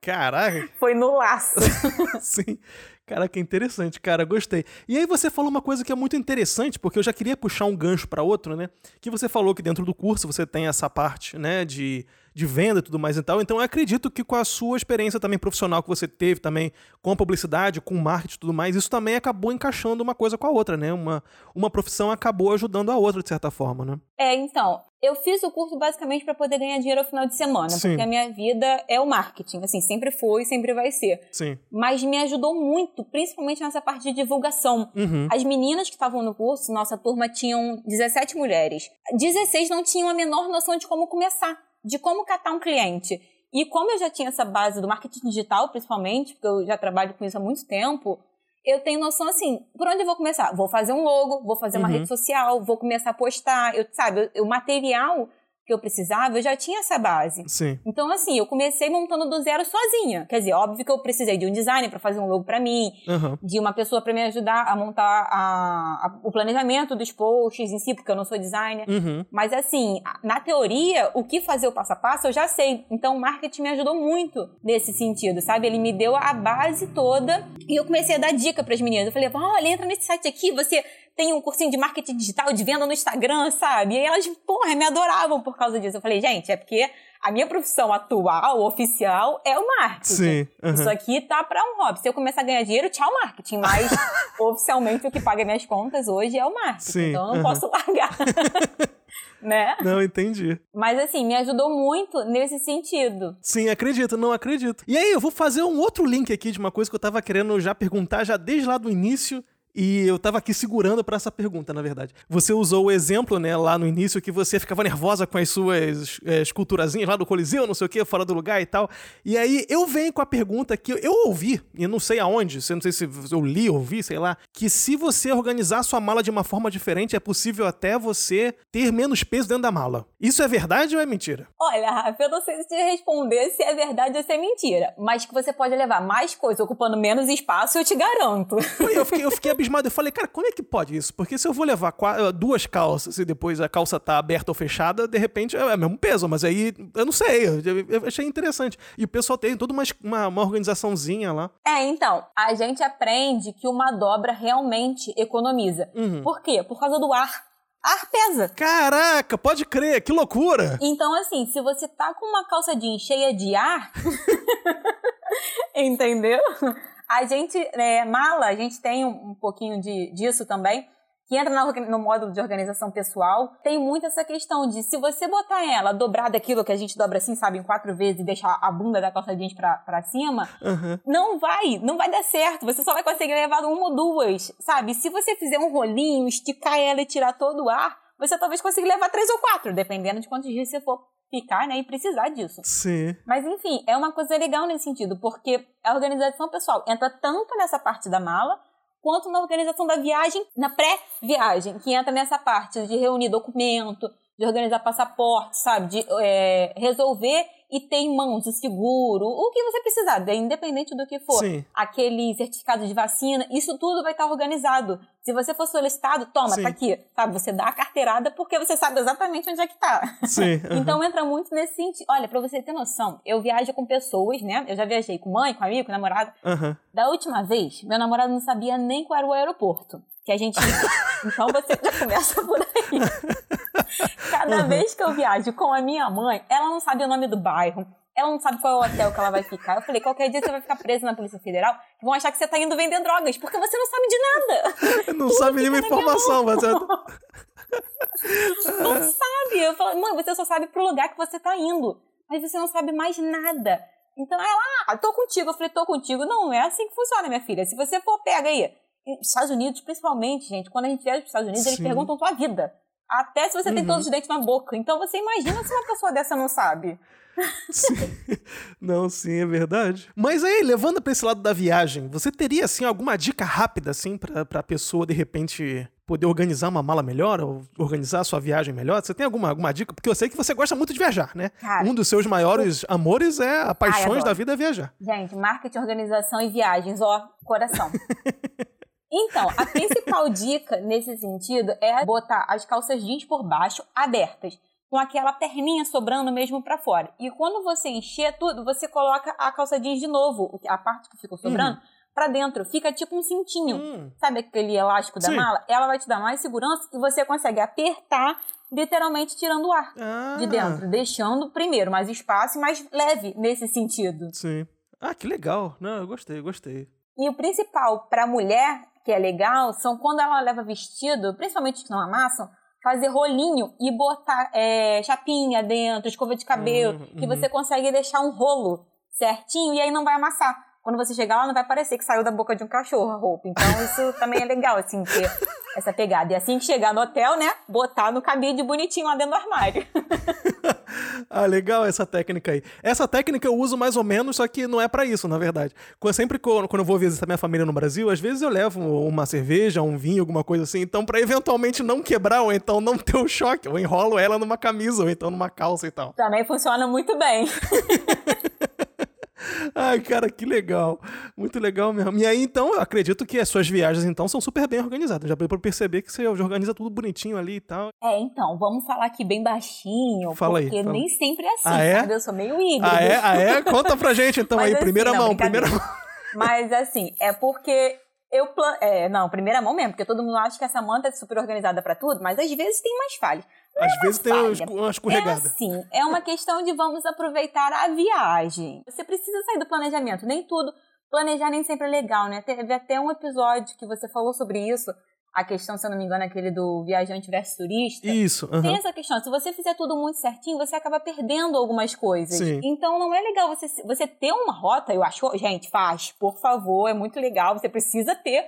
Caraca, Foi no laço. sim. Caraca, interessante, cara, gostei. E aí você falou uma coisa que é muito interessante, porque eu já queria puxar um gancho para outro, né? Que você falou que dentro do curso você tem essa parte, né, de, de venda e tudo mais e tal. Então eu acredito que com a sua experiência também profissional que você teve também com a publicidade, com o marketing e tudo mais, isso também acabou encaixando uma coisa com a outra, né? Uma, uma profissão acabou ajudando a outra de certa forma, né? É, então, eu fiz o curso basicamente para poder ganhar dinheiro ao final de semana, Sim. porque a minha vida é o marketing, assim, sempre foi e sempre vai ser. Sim. Mas me ajudou muito, principalmente nessa parte de divulgação. Uhum. As meninas que estavam no curso, nossa turma tinham 17 mulheres. 16 não tinham a menor noção de como começar, de como catar um cliente. E como eu já tinha essa base do marketing digital, principalmente, porque eu já trabalho com isso há muito tempo, eu tenho noção assim, por onde eu vou começar? Vou fazer um logo, vou fazer uma Uhum. rede social, vou começar a postar, eu, sabe, o material que eu precisava, eu já tinha essa base. Sim. Então, assim, eu comecei montando do zero sozinha. Quer dizer, óbvio que eu precisei de um designer para fazer um logo para mim, Uhum. de uma pessoa para me ajudar a montar a- a- o planejamento dos posts em si, porque eu não sou designer. Uhum. Mas assim, na teoria, o que fazer o passo a passo eu já sei. Então o marketing me ajudou muito nesse sentido, sabe? Ele me deu a base toda e eu comecei a dar dica para as meninas. Eu falei, olha, entra nesse site aqui, você tem um cursinho de marketing digital de venda no Instagram, sabe? E aí elas, porra, me adoravam por causa disso. Eu falei, gente, é porque a minha profissão atual, oficial, é o marketing. Sim. uhum. Isso aqui tá pra um hobby. Se eu começar a ganhar dinheiro, tchau marketing. Mas oficialmente o que paga minhas contas hoje é o marketing. Sim, então eu não aham. posso largar. né? Não, entendi. Mas assim, me ajudou muito nesse sentido. Sim, acredito, não acredito. E aí, eu vou fazer um outro link aqui de uma coisa que eu tava querendo já perguntar já desde lá do início. E eu tava aqui segurando pra essa pergunta, na verdade. Você usou o exemplo, né, lá no início, que você ficava nervosa com as suas é, esculturazinhas lá do Coliseu, não sei o que, fora do lugar e tal. E aí eu venho com a pergunta que eu ouvi, e não sei aonde, não sei se eu li, ouvi, sei lá, que se você organizar sua mala de uma forma diferente, é possível até você ter menos peso dentro da mala. Isso é verdade ou é mentira? Olha, Rafa, eu não sei se te responder se é verdade ou se é mentira. Mas que você pode levar mais coisa ocupando menos espaço, eu te garanto. Eu fiquei, eu fiquei abismado. Eu falei, cara, como é que pode isso? Porque se eu vou levar qua- duas calças e depois a calça tá aberta ou fechada, de repente é o mesmo peso, mas aí eu não sei. Eu, eu achei interessante. E o pessoal tem toda uma, uma, uma organizaçãozinha lá. É, então, a gente aprende que uma dobra realmente economiza. Uhum. Por quê? Por causa do ar. Ar pesa. Caraca, pode crer, que loucura! Então, assim, se você tá com uma calça jeans cheia de ar, entendeu? A gente, é, mala, a gente tem um, um pouquinho de, disso também, que entra orga- no módulo de organização pessoal. Tem muito essa questão de se você botar ela dobrada aquilo que a gente dobra assim, sabe, em quatro vezes e deixar a bunda da calça jeans pra, pra cima, Aham. não vai, não vai dar certo. Você só vai conseguir levar uma ou duas, sabe? Se você fizer um rolinho, esticar ela e tirar todo o ar, você talvez consiga levar três ou quatro, dependendo de quantos dias você for ficar, né? E precisar disso. Sim. Mas enfim, é uma coisa legal nesse sentido, porque a organização pessoal entra tanto nessa parte da mala, quanto na organização da viagem, na pré-viagem, que entra nessa parte de reunir documento, de organizar passaporte, sabe? De é, resolver e ter em mãos o seguro, o que você precisar, independente do que for. Sim. Aquele certificado de vacina, isso tudo vai estar organizado. Se você for solicitado, toma, Sim. tá aqui. Sabe? Você dá a carteirada porque você sabe exatamente onde é que tá. Sim. aham. Então entra muito nesse sentido. Olha, pra você ter noção, eu viajo com pessoas, né? Eu já viajei com mãe, com amigo, com namorado. Aham. Da última vez, meu namorado não sabia nem qual era o aeroporto. Que a gente. então você já começa por aí. Cada vez que eu viajo com a minha mãe, ela não sabe o nome do bairro. Ela não sabe qual é o hotel que ela vai ficar. Eu falei, qualquer dia você vai ficar presa na Polícia Federal que vão achar que você tá indo vender drogas, porque você não sabe de nada. Não sabe nenhuma informação, mas é... Não sabe. Eu falo, mãe, você só sabe pro lugar que você tá indo. Mas você não sabe mais nada. Então ela, ah, tô contigo. Eu falei, tô contigo. Não, é assim que funciona, minha filha. Se você for, pega aí. Estados Unidos, principalmente, gente, quando a gente viaja pros Estados Unidos, eles Sim. perguntam tua vida. Até se você tem Uhum. todos os dentes na boca. Então você imagina se uma pessoa dessa não sabe. Sim. Não, sim, é verdade. Mas aí, levando pra esse lado da viagem, você teria, assim, alguma dica rápida, assim, pra, pra pessoa, de repente, poder organizar uma mala melhor ou organizar a sua viagem melhor? Você tem alguma, alguma dica? Porque eu sei que você gosta muito de viajar, né? Cara, um dos seus maiores amores é a paixões adoro. da vida é viajar. Gente, marketing, organização e viagens, ó, coração. Então, a principal dica nesse sentido é botar as calças jeans por baixo abertas, com aquela perninha sobrando mesmo pra fora. E quando você encher tudo, você coloca a calça jeans de novo, a parte que ficou sobrando, pra dentro. Fica tipo um cintinho. Hum. Sabe aquele elástico da Sim. mala? Ela vai te dar mais segurança e você consegue apertar, literalmente tirando o ar Ah, de dentro, deixando primeiro mais espaço e mais leve nesse sentido. Sim. Ah, que legal. Não, eu gostei, gostei. E o principal para mulher, que é legal, são quando ela leva vestido, principalmente os que não amassam, fazer rolinho e botar é, chapinha dentro, escova de cabelo, Uhum, que uhum. você consegue deixar um rolo certinho e aí não vai amassar. Quando você chegar lá, não vai parecer que saiu da boca de um cachorro a roupa. Então, isso também é legal, assim, ter essa pegada. E assim que chegar no hotel, né, botar no cabide bonitinho lá dentro do armário. ah, legal essa técnica aí. Essa técnica eu uso mais ou menos, só que não é para isso, na verdade. Sempre quando eu vou visitar minha família no Brasil, às vezes eu levo uma cerveja, um vinho, alguma coisa assim. Então, para eventualmente não quebrar ou então não ter o um choque, eu enrolo ela numa camisa ou então numa calça e tal. Também funciona muito bem. Ai, cara, que legal. Muito legal mesmo. E aí, então, eu acredito que as suas viagens, então, são super bem organizadas. Já deu pra perceber que você organiza tudo bonitinho ali e tal. É, então, vamos falar aqui bem baixinho, fala porque aí, fala. nem sempre é assim, ah, é? sabe? Eu sou meio híbrido. Ah, é? Ah, é? Conta pra gente, então, Mas aí, assim, primeira não, mão, primeira mão. Mas assim, é porque eu plan... é, não, primeira mão mesmo, porque todo mundo acha que a Samanta é super organizada pra tudo, mas às vezes tem umas falhas. Não é Às uma vezes tem falha. umas- uma É escorregada. assim, é uma questão de vamos aproveitar a viagem. Você precisa sair do planejamento, nem tudo. Planejar nem sempre é legal, né? Teve até um episódio que você falou sobre isso, a questão, se eu não me engano, aquele do viajante versus turista. Isso. Tem essa questão, se você fizer tudo muito certinho, você acaba perdendo algumas coisas. Sim. Então não é legal você, você ter uma rota, eu acho, gente, faz, por favor, é muito legal, você precisa ter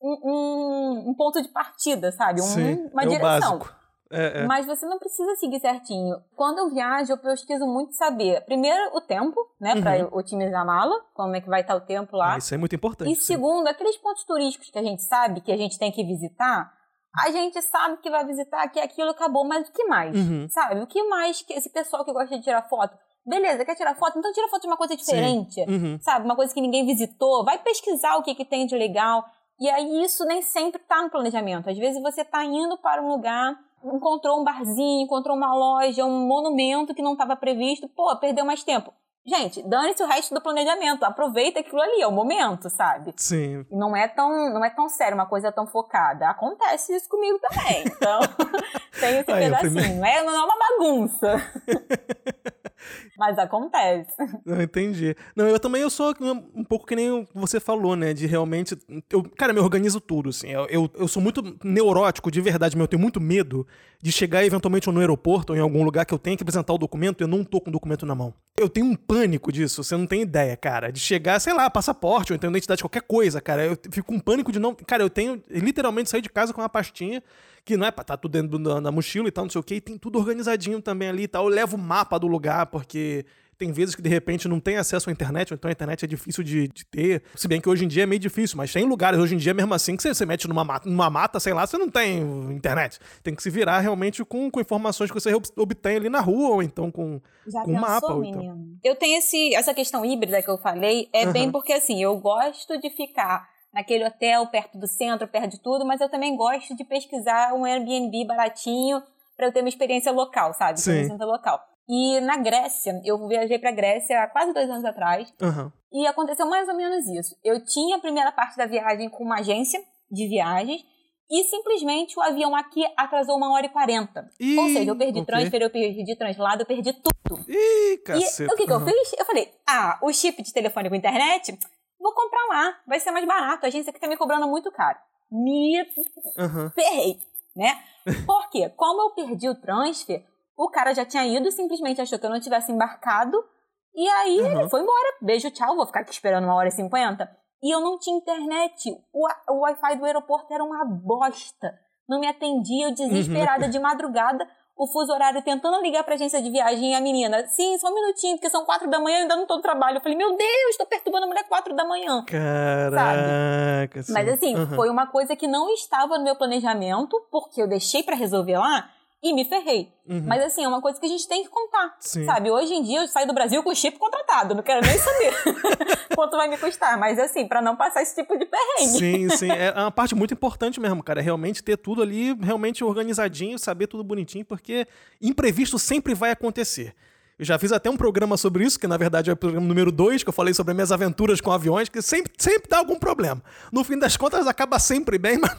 um, um, um ponto de partida, sabe? Um- Sim, uma é o direção. básico. É, é. Mas você não precisa seguir certinho. Quando eu viajo, eu pesquiso muito saber, primeiro, o tempo, né, Uhum. pra otimizar a mala, como é que vai estar o tempo lá. Ah, isso é muito importante. E sim. segundo, aqueles pontos turísticos que a gente sabe que a gente tem que visitar, a gente sabe que vai visitar, que aquilo acabou, mas o que mais? Uhum. Sabe? O que mais que esse pessoal que gosta de tirar foto? Beleza, quer tirar foto? Então tira foto de uma coisa diferente. Uhum. Sabe? Uma coisa que ninguém visitou. Vai pesquisar o que, que tem de legal. E aí isso nem sempre tá no planejamento. Às vezes você tá indo para um lugar, encontrou um barzinho, encontrou uma loja, um monumento que não estava previsto. Pô, perdeu mais tempo. Gente, dane-se o resto do planejamento. Aproveita aquilo ali, é o momento, sabe? Sim. Não é tão, não é tão sério, uma coisa tão focada. Acontece isso comigo também. Então, tem esse Aí, pedacinho. primeiro- É, não é uma bagunça. Mas acontece. Eu entendi. Não, eu também eu sou um pouco que nem você falou, né? De realmente. Eu, cara, me organizo tudo, assim. Eu, eu, eu sou muito neurótico, de verdade, mas eu tenho muito medo de chegar eventualmente no aeroporto ou em algum lugar que eu tenha que apresentar o documento e eu não tô com o documento na mão. Eu tenho um pânico disso, você não tem ideia, cara. De chegar, sei lá, passaporte ou então identidade, qualquer coisa, cara. Eu fico com pânico de não. Cara, eu tenho literalmente sair de casa com uma pastinha que não é pra tá tudo dentro da, da mochila e tal, não sei o que, e tem tudo organizadinho também ali e tal. Eu levo o mapa do lugar, porque tem vezes que de repente não tem acesso à internet, ou então a internet é difícil de, de ter. Se bem que hoje em dia é meio difícil, mas tem lugares hoje em dia mesmo assim que você, você mete numa mata, numa mata, sei lá, você não tem internet. Tem que se virar realmente com, com informações que você ob- obtém ali na rua, ou então com, Já com um mapa. Ou então. Eu tenho esse, essa questão híbrida que eu falei, é bem Aham. porque assim, eu gosto de ficar naquele hotel perto do centro, perto de tudo, mas eu também gosto de pesquisar um Airbnb baratinho para eu ter uma experiência local, sabe? Sim. Experiência local. E na Grécia, eu viajei pra Grécia há quase dois anos atrás, Aham. e aconteceu mais ou menos isso. Eu tinha a primeira parte da viagem com uma agência de viagens, e simplesmente o avião aqui atrasou uma hora e quarenta. Ou seja, eu perdi ok. transfer, eu perdi translado, eu perdi tudo. Ih, E o que, que eu fiz? Eu falei, ah, o chip de telefone com internet, vou comprar lá, vai ser mais barato. A agência aqui tá me cobrando muito caro. Me Aham. ferrei, né? Por quê? Como eu perdi o transfer, o cara já tinha ido, simplesmente achou que eu não tivesse embarcado, e aí Uhum. ele foi embora. Beijo, tchau, vou ficar aqui esperando uma hora e cinquenta. E eu não tinha internet. O, o Wi-Fi do aeroporto era uma bosta. Não me atendia, eu desesperada Uhum. de madrugada. O fuso horário tentando ligar pra agência de viagem e a menina, sim, só um minutinho, porque são quatro da manhã e ainda não tô no trabalho. Eu falei, meu Deus, tô perturbando a mulher quatro da manhã. Caraca. sim. Mas assim, Aham. foi uma coisa que não estava no meu planejamento, porque eu deixei pra resolver lá e me ferrei. Uhum. Mas assim, é uma coisa que a gente tem que contar. Sim. Sabe, hoje em dia eu saio do Brasil com o chip contratado, não quero nem saber quanto vai me custar, mas assim, pra não passar esse tipo de perrengue. Sim, sim. É uma parte muito importante mesmo, cara. É realmente ter tudo ali realmente organizadinho, saber tudo bonitinho, porque imprevisto sempre vai acontecer. Eu já fiz até um programa sobre isso, que na verdade é o programa número 2, que eu falei sobre as minhas aventuras com aviões, que sempre, sempre dá algum problema. No fim das contas, acaba sempre bem, mas,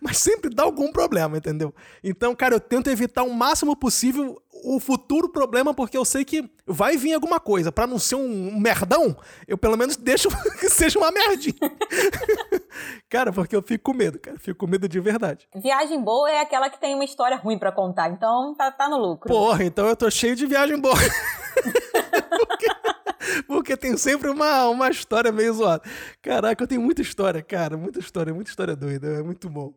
mas sempre dá algum problema, entendeu? Então, cara, eu tento evitar o máximo possível o futuro problema, porque eu sei que vai vir alguma coisa. Pra não ser um merdão, eu pelo menos deixo que seja uma merdinha. cara, porque eu fico com medo, cara. Fico com medo de verdade. Viagem boa é aquela que tem uma história ruim pra contar, então tá, tá no lucro. Porra, então eu tô cheio de viagem boa. porque, tem sempre uma, uma história meio zoada. Caraca, eu tenho muita história, cara. Muita história, muita história doida. É muito bom.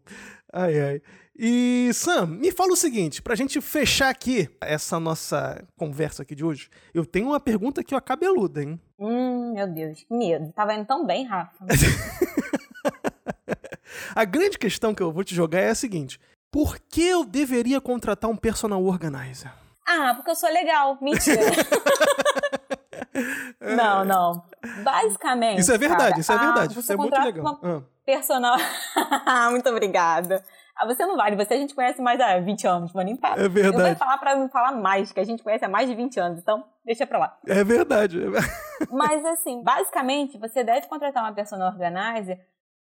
Ai, ai. E, Sam, me fala o seguinte, pra gente fechar aqui essa nossa conversa aqui de hoje, eu tenho uma pergunta aqui, ó, cabeluda, hein? Hum, meu Deus, que medo. Tava indo tão bem, Rafa. a grande questão que eu vou te jogar é a seguinte: por que eu deveria contratar um personal organizer? Ah, porque eu sou legal. Mentira. não, não. Basicamente. Isso é verdade, cara, isso é verdade. Isso é muito legal. Ah. personal. muito obrigada. Ah, você não vale, você a gente conhece mais há 20 anos, mano. Nem É verdade. Eu vou falar pra não falar mais, que a gente conhece há mais de 20 anos, então deixa pra lá. É verdade. Mas assim, basicamente, você deve contratar uma personal organizer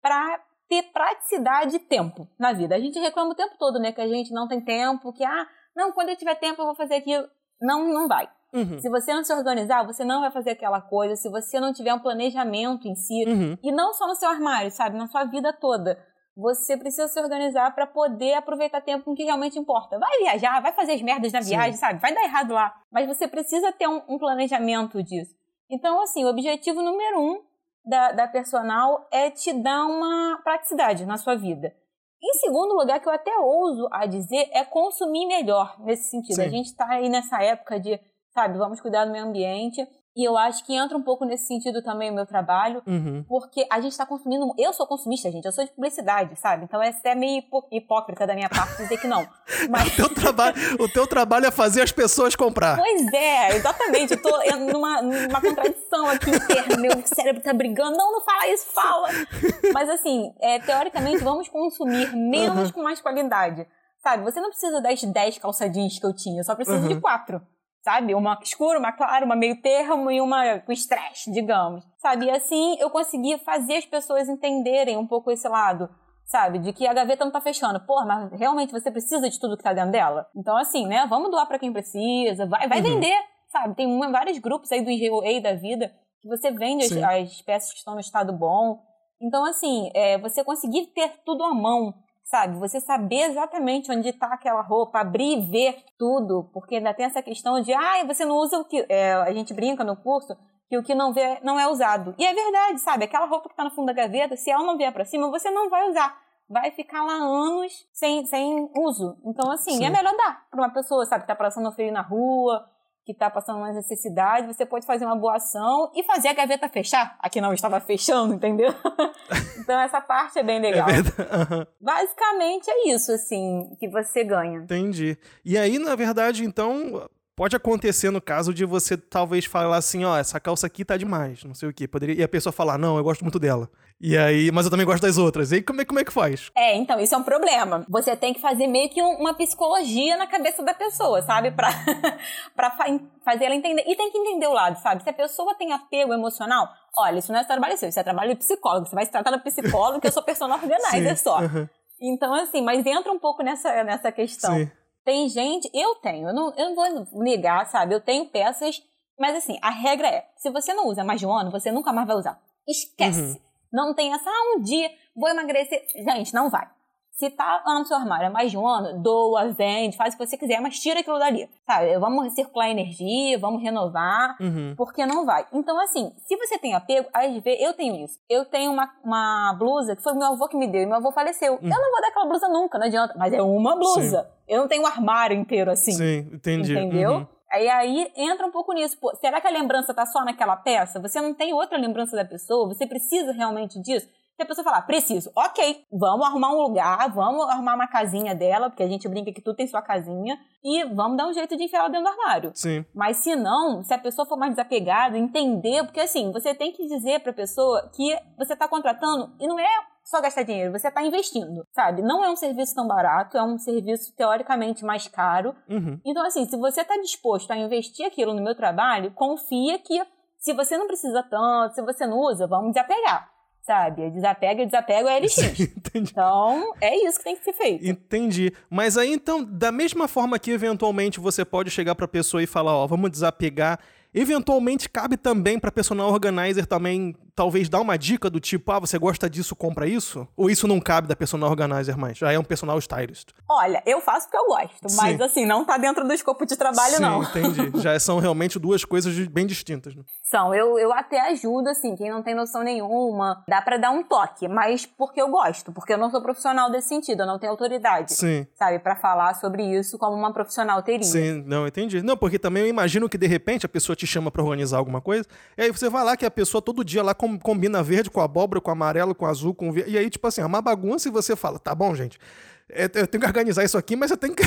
pra ter praticidade e tempo na vida. A gente reclama o tempo todo, né, que a gente não tem tempo, que, ah, não, quando eu tiver tempo eu vou fazer aquilo. Não, não vai. Uhum. Se você não se organizar, você não vai fazer aquela coisa. Se você não tiver um planejamento em si, Uhum. e não só no seu armário, sabe? Na sua vida toda. Você precisa se organizar para poder aproveitar tempo com o que realmente importa. Vai viajar, vai fazer as merdas na Sim. viagem, sabe? Vai dar errado lá. Mas você precisa ter um, um planejamento disso. Então, assim, o objetivo número um da, da personal é te dar uma praticidade na sua vida. Em segundo lugar, que eu até ouso a dizer, é consumir melhor nesse sentido. Sim. A gente está aí nessa época de, sabe, vamos cuidar do meio ambiente. E eu acho que entra um pouco nesse sentido também o meu trabalho, Uhum. porque a gente está consumindo. Eu sou consumista, gente, eu sou de publicidade, sabe? Então é até meio hipócrita da minha parte dizer que não. Mas. O teu, trabalho, o teu trabalho é fazer as pessoas comprar. Pois é, exatamente. Eu tô numa, numa contradição aqui interna. Meu cérebro tá brigando. Não, não fala isso, fala. Mas assim, é, teoricamente, vamos consumir menos com mais qualidade. Sabe? Você não precisa das 10 calça jeans que eu tinha, eu só preciso de Uhum. quatro. Sabe? Uma escura, uma clara, uma meio termo e uma com estresse, digamos. Sabe? E assim eu consegui fazer as pessoas entenderem um pouco esse lado. Sabe? De que a gaveta não tá fechando. Pô, mas realmente você precisa de tudo que tá dentro dela? Então, assim, né? Vamos doar pra quem precisa. Vai, vai Uhum. vender, sabe? Tem uma- vários grupos aí do enjoei da vida que você vende as, as peças que estão no estado bom. Então, assim, é, você conseguir ter tudo à mão, sabe? Você saber exatamente onde está aquela roupa, abrir e ver tudo, porque ainda tem essa questão de, ah, você não usa o que. é, a gente brinca no curso que o que não vê não é usado. E é verdade, sabe? Aquela roupa que está no fundo da gaveta, se ela não vier para cima, você não vai usar. Vai ficar lá anos sem, sem uso. Então, assim, Sim. é melhor dar para uma pessoa, sabe, que tá passando frio na rua, que tá passando uma necessidade, você pode fazer uma boa ação e fazer a gaveta fechar. Aqui não estava fechando, entendeu? então essa parte é bem É legal. verdade. Aham. Basicamente é isso, assim, que você ganha. Entendi. E aí, na verdade, então, pode acontecer no caso de você talvez falar assim, ó, essa calça aqui tá demais, não sei o quê. Poderia... E a pessoa falar, não, eu gosto muito dela. E aí, mas eu também gosto das outras. E aí, como é, como é que faz? É, então, isso é um problema. Você tem que fazer meio que um- uma psicologia na cabeça da pessoa, sabe? Pra, pra fa- fazer ela entender. E tem que entender o lado, sabe? Se a pessoa tem apego emocional, olha, isso não é trabalho seu, isso é trabalho de psicólogo. Você vai se tratar da psicóloga, que eu sou personal organizer Sim, só. aham, Então, assim, mas entra um pouco nessa, nessa questão. sim. Tem gente, eu tenho, eu não, eu não vou negar, sabe? Eu tenho peças, mas assim, a regra é: se você não usa mais de um ano, você nunca mais vai usar. Esquece. Uhum. Não tem essa, ah, um dia vou emagrecer. Gente, não vai. Se tá lá no seu armário há mais de um ano, doa, vende, faz o que você quiser, mas tira aquilo dali. Sabe? Vamos circular energia, vamos renovar, Uhum. porque não vai. Então, assim, se você tem apego, às vezes, eu tenho isso. Eu tenho uma, uma blusa que foi meu avô que me deu e meu avô faleceu. Eu não vou dar aquela blusa nunca, não adianta. Mas é uma blusa. Eu não tenho um armário inteiro assim. Sim, entendi. Entendeu? Uhum. Aí, aí entra um pouco nisso. Pô, será que a lembrança tá só naquela peça? Você não tem outra lembrança da pessoa? Você precisa realmente disso? A pessoa falar, preciso, ok, vamos arrumar um lugar, vamos arrumar uma casinha dela, porque a gente brinca que tudo tem sua casinha, e vamos dar um jeito de enfiar ela dentro do armário. Sim. Mas se não, se a pessoa for mais desapegada, entender, porque assim, você tem que dizer pra pessoa que você tá contratando e não é só gastar dinheiro, você tá investindo, sabe? Não é um serviço tão barato, é um serviço teoricamente mais caro. Uhum. Então, assim, se você tá disposto a investir aquilo no meu trabalho, confia que se você não precisa tanto, se você não usa, vamos desapegar, sabe? Desapega, desapega é LX. Entendi. Então, é isso que tem que ser feito. Entendi. Mas aí, então, da mesma forma que eventualmente você pode chegar pra pessoa e falar, ó, vamos desapegar, eventualmente cabe também pra personal organizer também talvez dar uma dica do tipo, ah, você gosta disso, compra isso? Ou isso não cabe da personal organizer mais? Já é um personal stylist? Olha, eu faço porque eu gosto, mas Sim. assim, não tá dentro do escopo de trabalho, Sim, não. entendi. Já são realmente duas coisas bem distintas. Né? São, eu, eu até ajudo, assim, quem não tem noção nenhuma, dá para dar um toque, mas porque eu gosto, porque eu não sou profissional desse sentido, eu não tenho autoridade, Sim. sabe, para falar sobre isso como uma profissional teria. Sim, não, entendi. Não, porque também eu imagino que de repente a pessoa te chama para organizar alguma coisa, e aí você vai lá que a pessoa todo dia lá combina verde com abóbora, com amarelo, com azul, com verde, e aí tipo assim, é uma bagunça e você fala, tá bom, gente, é, eu tenho que organizar isso aqui, mas eu tenho que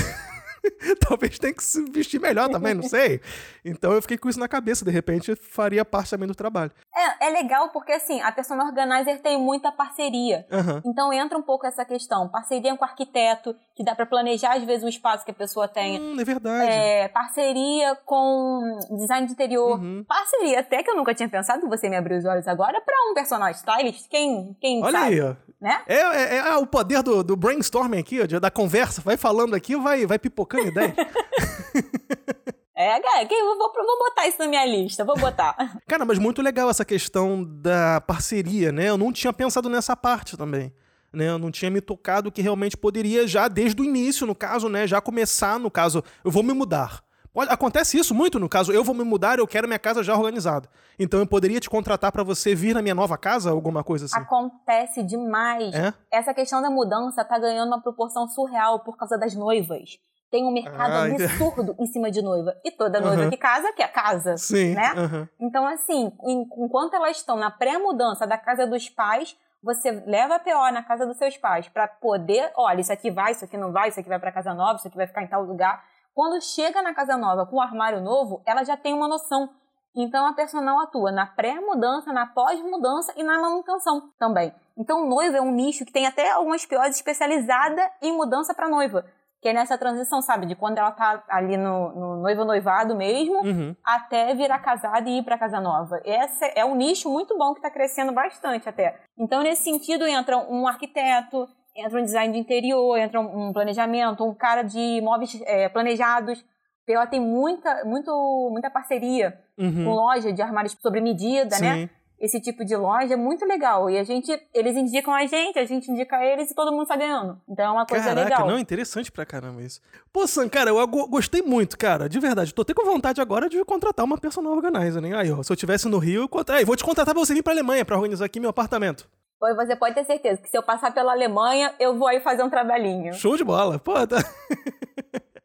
Talvez tenha que se vestir melhor também, não sei. Então eu fiquei com isso na cabeça, de repente faria parte também do trabalho. É, é legal porque assim, a Personal Organizer tem muita parceria. Uhum. Então entra um pouco essa questão. Parceria com o arquiteto, que dá para planejar às vezes o espaço que a pessoa tem. Hum, é verdade. É, parceria com design de interior. Uhum. Parceria até que eu nunca tinha pensado, você me abriu os olhos agora, para um personal stylist. Quem, quem Olha sabe? aí, ó. Né? É, é, é, o poder do, do brainstorming aqui, ó, da conversa. Vai falando aqui, vai, vai pipocando ideia. É, cara, eu vou, vou botar isso na minha lista, vou botar. Cara, mas muito legal essa questão da parceria, né? Eu não tinha pensado nessa parte também. Né, eu não tinha me tocado que realmente poderia já desde o início, no caso, né, já começar, no caso, eu vou me mudar. Acontece isso muito no caso, eu vou me mudar, eu quero minha casa já organizada. Então eu poderia te contratar para você vir na minha nova casa, alguma coisa assim? Acontece demais. É? Essa questão da mudança tá ganhando uma proporção surreal por causa das noivas. Tem um mercado ah, absurdo em cima de noiva. E toda noiva uhum. que casa quer casa. Sim. Né? Uhum. Então, assim, enquanto elas estão na pré-mudança da casa dos pais, você leva a PO na casa dos seus pais para poder, olha, isso aqui vai, isso aqui não vai, isso aqui vai para casa nova, isso aqui vai ficar em tal lugar. Quando chega na casa nova com o armário novo, ela já tem uma noção. Então a personal atua na pré-mudança, na pós-mudança e na manutenção também. Então noiva é um nicho que tem até algumas POs especializadas em mudança para noiva. Que é nessa transição, sabe? De quando ela tá ali no, no noivo-noivado mesmo, uhum. até virar casada e ir para casa nova. Esse é um nicho muito bom que está crescendo bastante até. Então, nesse sentido, entra um arquiteto, entra um design de interior, entra um planejamento, um cara de móveis é, planejados. PO tem muita, muito, muita parceria uhum. com loja de armários sobre medida, né? Sim. né? Esse tipo de loja é muito legal. E a gente, eles indicam a gente, a gente indica eles e todo mundo tá ganhando. Então é uma coisa Caraca, legal. não, interessante pra caramba isso. Pô, Sam, cara, eu gostei muito, cara. De verdade. Tô até com vontade agora de contratar uma personal organizer, né? Aí, ó, se eu tivesse no Rio, eu Aí, vou te contratar pra você vir pra Alemanha pra organizar aqui meu apartamento. Pois você pode ter certeza que se eu passar pela Alemanha, eu vou aí fazer um trabalhinho. Show de bola. Pô, tá...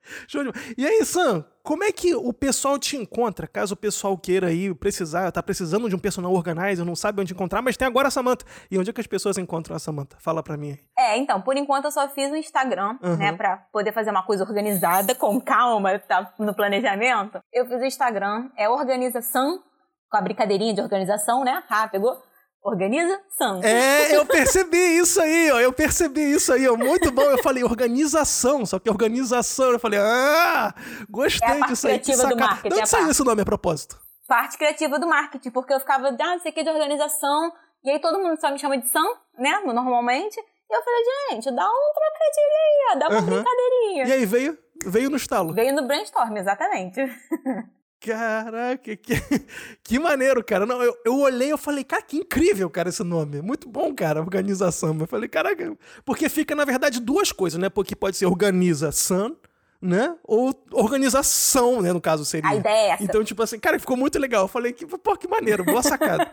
E aí, Sam, como é que o pessoal te encontra? Caso o pessoal queira aí precisar, tá precisando de um personal organizer, não sabe onde encontrar, mas tem agora a Samanta. E onde é que as pessoas encontram a Samanta? Fala pra mim aí. É, então, por enquanto eu só fiz o Instagram, uhum. né, pra poder fazer uma coisa organizada, com calma, tá no planejamento. Eu fiz o Instagram, é organização, com a brincadeirinha de organização, né? Ah, pegou? Organização. É, eu percebi isso aí, ó. Eu percebi isso aí, ó. Muito bom. Eu falei organização, só que organização. Eu falei, ah, gostei é a disso aí. criativa do marketing. De onde saiu esse nome a propósito? Parte criativa do marketing, porque eu ficava, ah, isso aqui é de organização. E aí todo mundo só me chama de Sam, né? Normalmente. E eu falei, gente, dá um trocadilho aí, dá uma uhum. brincadeirinha. E aí veio, veio no estalo. Veio no brainstorm, exatamente. Caraca, que, que maneiro, cara. Não, eu, eu olhei e falei, cara, que incrível, cara, esse nome. Muito bom, cara, organização. Eu falei, caraca, porque fica, na verdade, duas coisas, né? Porque pode ser organização, né? Ou organização, né? No caso seria. A ideia é essa. Então, tipo assim, cara, ficou muito legal. Eu falei, que, pô, que maneiro, boa sacada.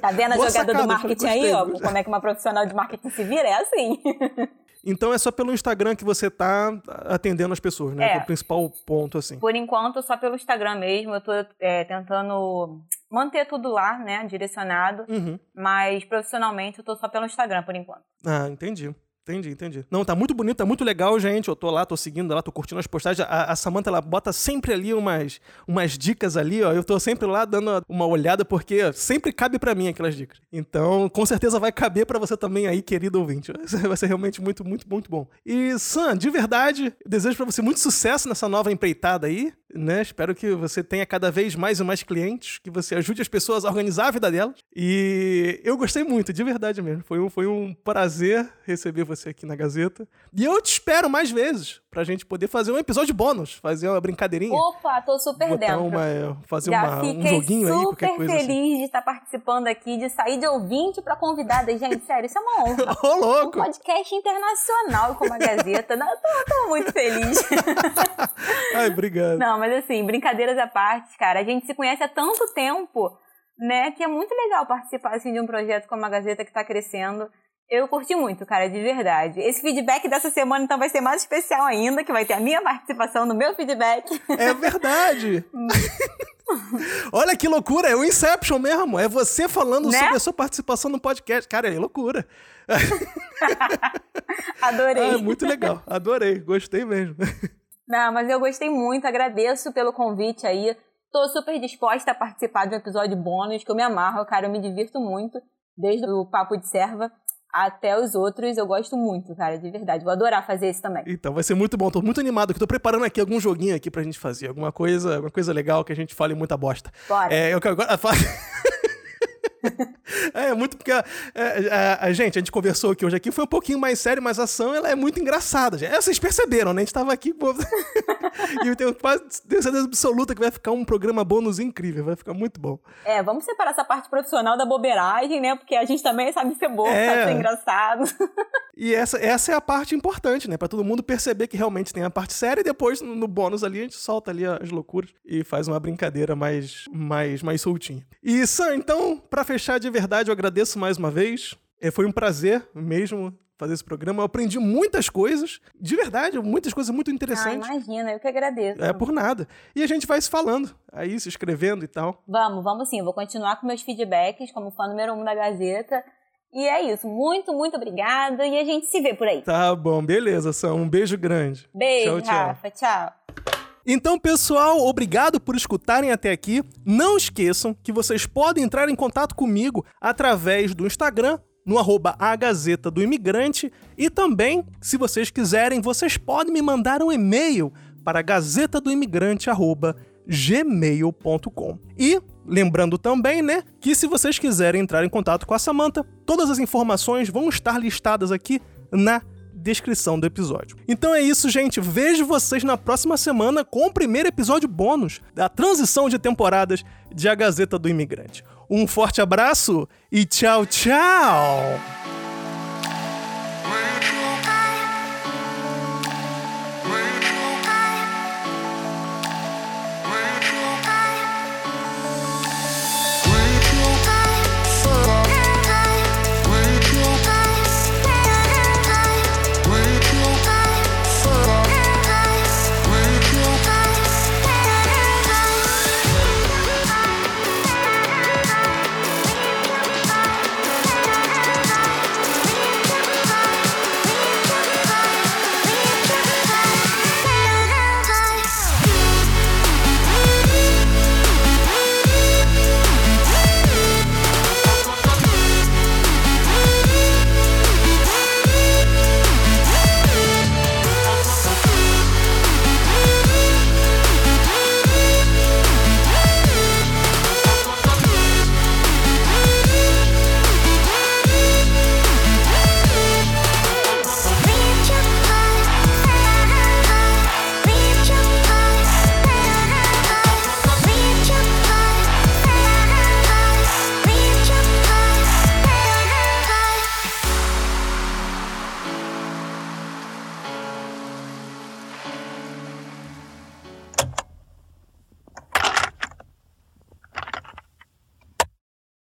tá vendo a jogada sacada, do marketing falei, aí, ó? Como é que uma profissional de marketing se vira? É assim. Então é só pelo Instagram que você tá atendendo as pessoas, né? É. é o principal ponto, assim. Por enquanto, só pelo Instagram mesmo. Eu tô é, tentando manter tudo lá, né? Direcionado. Uhum. Mas profissionalmente eu tô só pelo Instagram por enquanto. Ah, entendi. Entendi, entendi. Não, tá muito bonito, tá muito legal, gente. Eu tô lá, tô seguindo ela, tô curtindo as postagens. A, a Samantha, ela bota sempre ali umas, umas dicas ali, ó. Eu tô sempre lá dando uma olhada, porque sempre cabe para mim aquelas dicas. Então, com certeza vai caber para você também aí, querido ouvinte. Vai ser realmente muito, muito, muito bom. E, Sam, de verdade, desejo para você muito sucesso nessa nova empreitada aí né? Espero que você tenha cada vez mais e mais clientes, que você ajude as pessoas a organizar a vida delas. E eu gostei muito, de verdade mesmo. Foi um, foi um prazer receber você aqui na Gazeta. E eu te espero mais vezes pra gente poder fazer um episódio bônus, fazer uma brincadeirinha. Opa, tô super Botar dentro. uma, fazer Já uma, um joguinho aí, qualquer super coisa feliz assim. de estar participando aqui, de sair de ouvinte pra convidada. Gente, sério, isso é uma honra. Ô, Um louco! podcast internacional como a Gazeta. Não, eu tô, tô muito feliz. Ai, obrigado. Não, mas assim, brincadeiras à parte, cara. A gente se conhece há tanto tempo, né? Que é muito legal participar assim, de um projeto como a Gazeta que tá crescendo. Eu curti muito, cara, de verdade. Esse feedback dessa semana, então, vai ser mais especial ainda, que vai ter a minha participação no meu feedback. É verdade! Olha que loucura, é o Inception mesmo. É você falando Né? sobre a sua participação no podcast. Cara, é loucura. Adorei. Ah, muito legal. Adorei, gostei mesmo. Não, mas eu gostei muito, agradeço pelo convite aí. Tô super disposta a participar de um episódio bônus, que eu me amarro, cara, eu me divirto muito, desde o Papo de Serva até os outros, eu gosto muito, cara, de verdade. Vou adorar fazer esse também. Então, vai ser muito bom. Tô muito animado que tô preparando aqui algum joguinho aqui pra gente fazer. Alguma coisa, alguma coisa legal que a gente fale muita bosta. Bora. É, eu quero agora. É, muito porque. é, é, a gente, a gente conversou aqui hoje aqui, foi um pouquinho mais sério, mas a ação ela é muito engraçada. É, vocês perceberam, né? A gente tava aqui. Pô, e eu tenho quase tenho certeza absoluta que vai ficar um programa bônus incrível, vai ficar muito bom. É, vamos separar essa parte profissional da bobeiragem, né? Porque a gente também sabe ser bobo, É. sabe ser engraçado. E essa, essa é a parte importante, né? Pra todo mundo perceber que realmente tem a parte séria e depois no no bônus ali a gente solta ali as loucuras e faz uma brincadeira mais, mais, mais soltinha. E Sam, então, pra fechar de verdade, eu agradeço mais uma vez. É, foi um prazer mesmo fazer esse programa. Eu aprendi muitas coisas, de verdade, muitas coisas muito Ah, interessantes. imagina, eu que agradeço. é por nada. E a gente vai se falando aí, se inscrevendo e tal. Vamos, vamos sim. Eu vou continuar com meus feedbacks como fã número um da Gazeta. E é isso. Muito, muito obrigada. E a gente se vê por aí. Tá bom, beleza, Sam. Um beijo grande. Beijo, Tchau, tchau. Rafa. Tchau. Então, pessoal, obrigado por escutarem até aqui. Não esqueçam que vocês podem entrar em contato comigo através do Instagram, no arroba a Gazeta do Imigrante. E também, se vocês quiserem, vocês podem me mandar um e-mail para gazetadoimigrante.gmail.com. E lembrando também, né, que se vocês quiserem entrar em contato com a Samantha, todas as informações vão estar listadas aqui na descrição do episódio. Então é isso, gente. Vejo vocês na próxima semana com o primeiro episódio bônus da transição de temporadas de A Gazeta do Imigrante. Um forte abraço e tchau, tchau!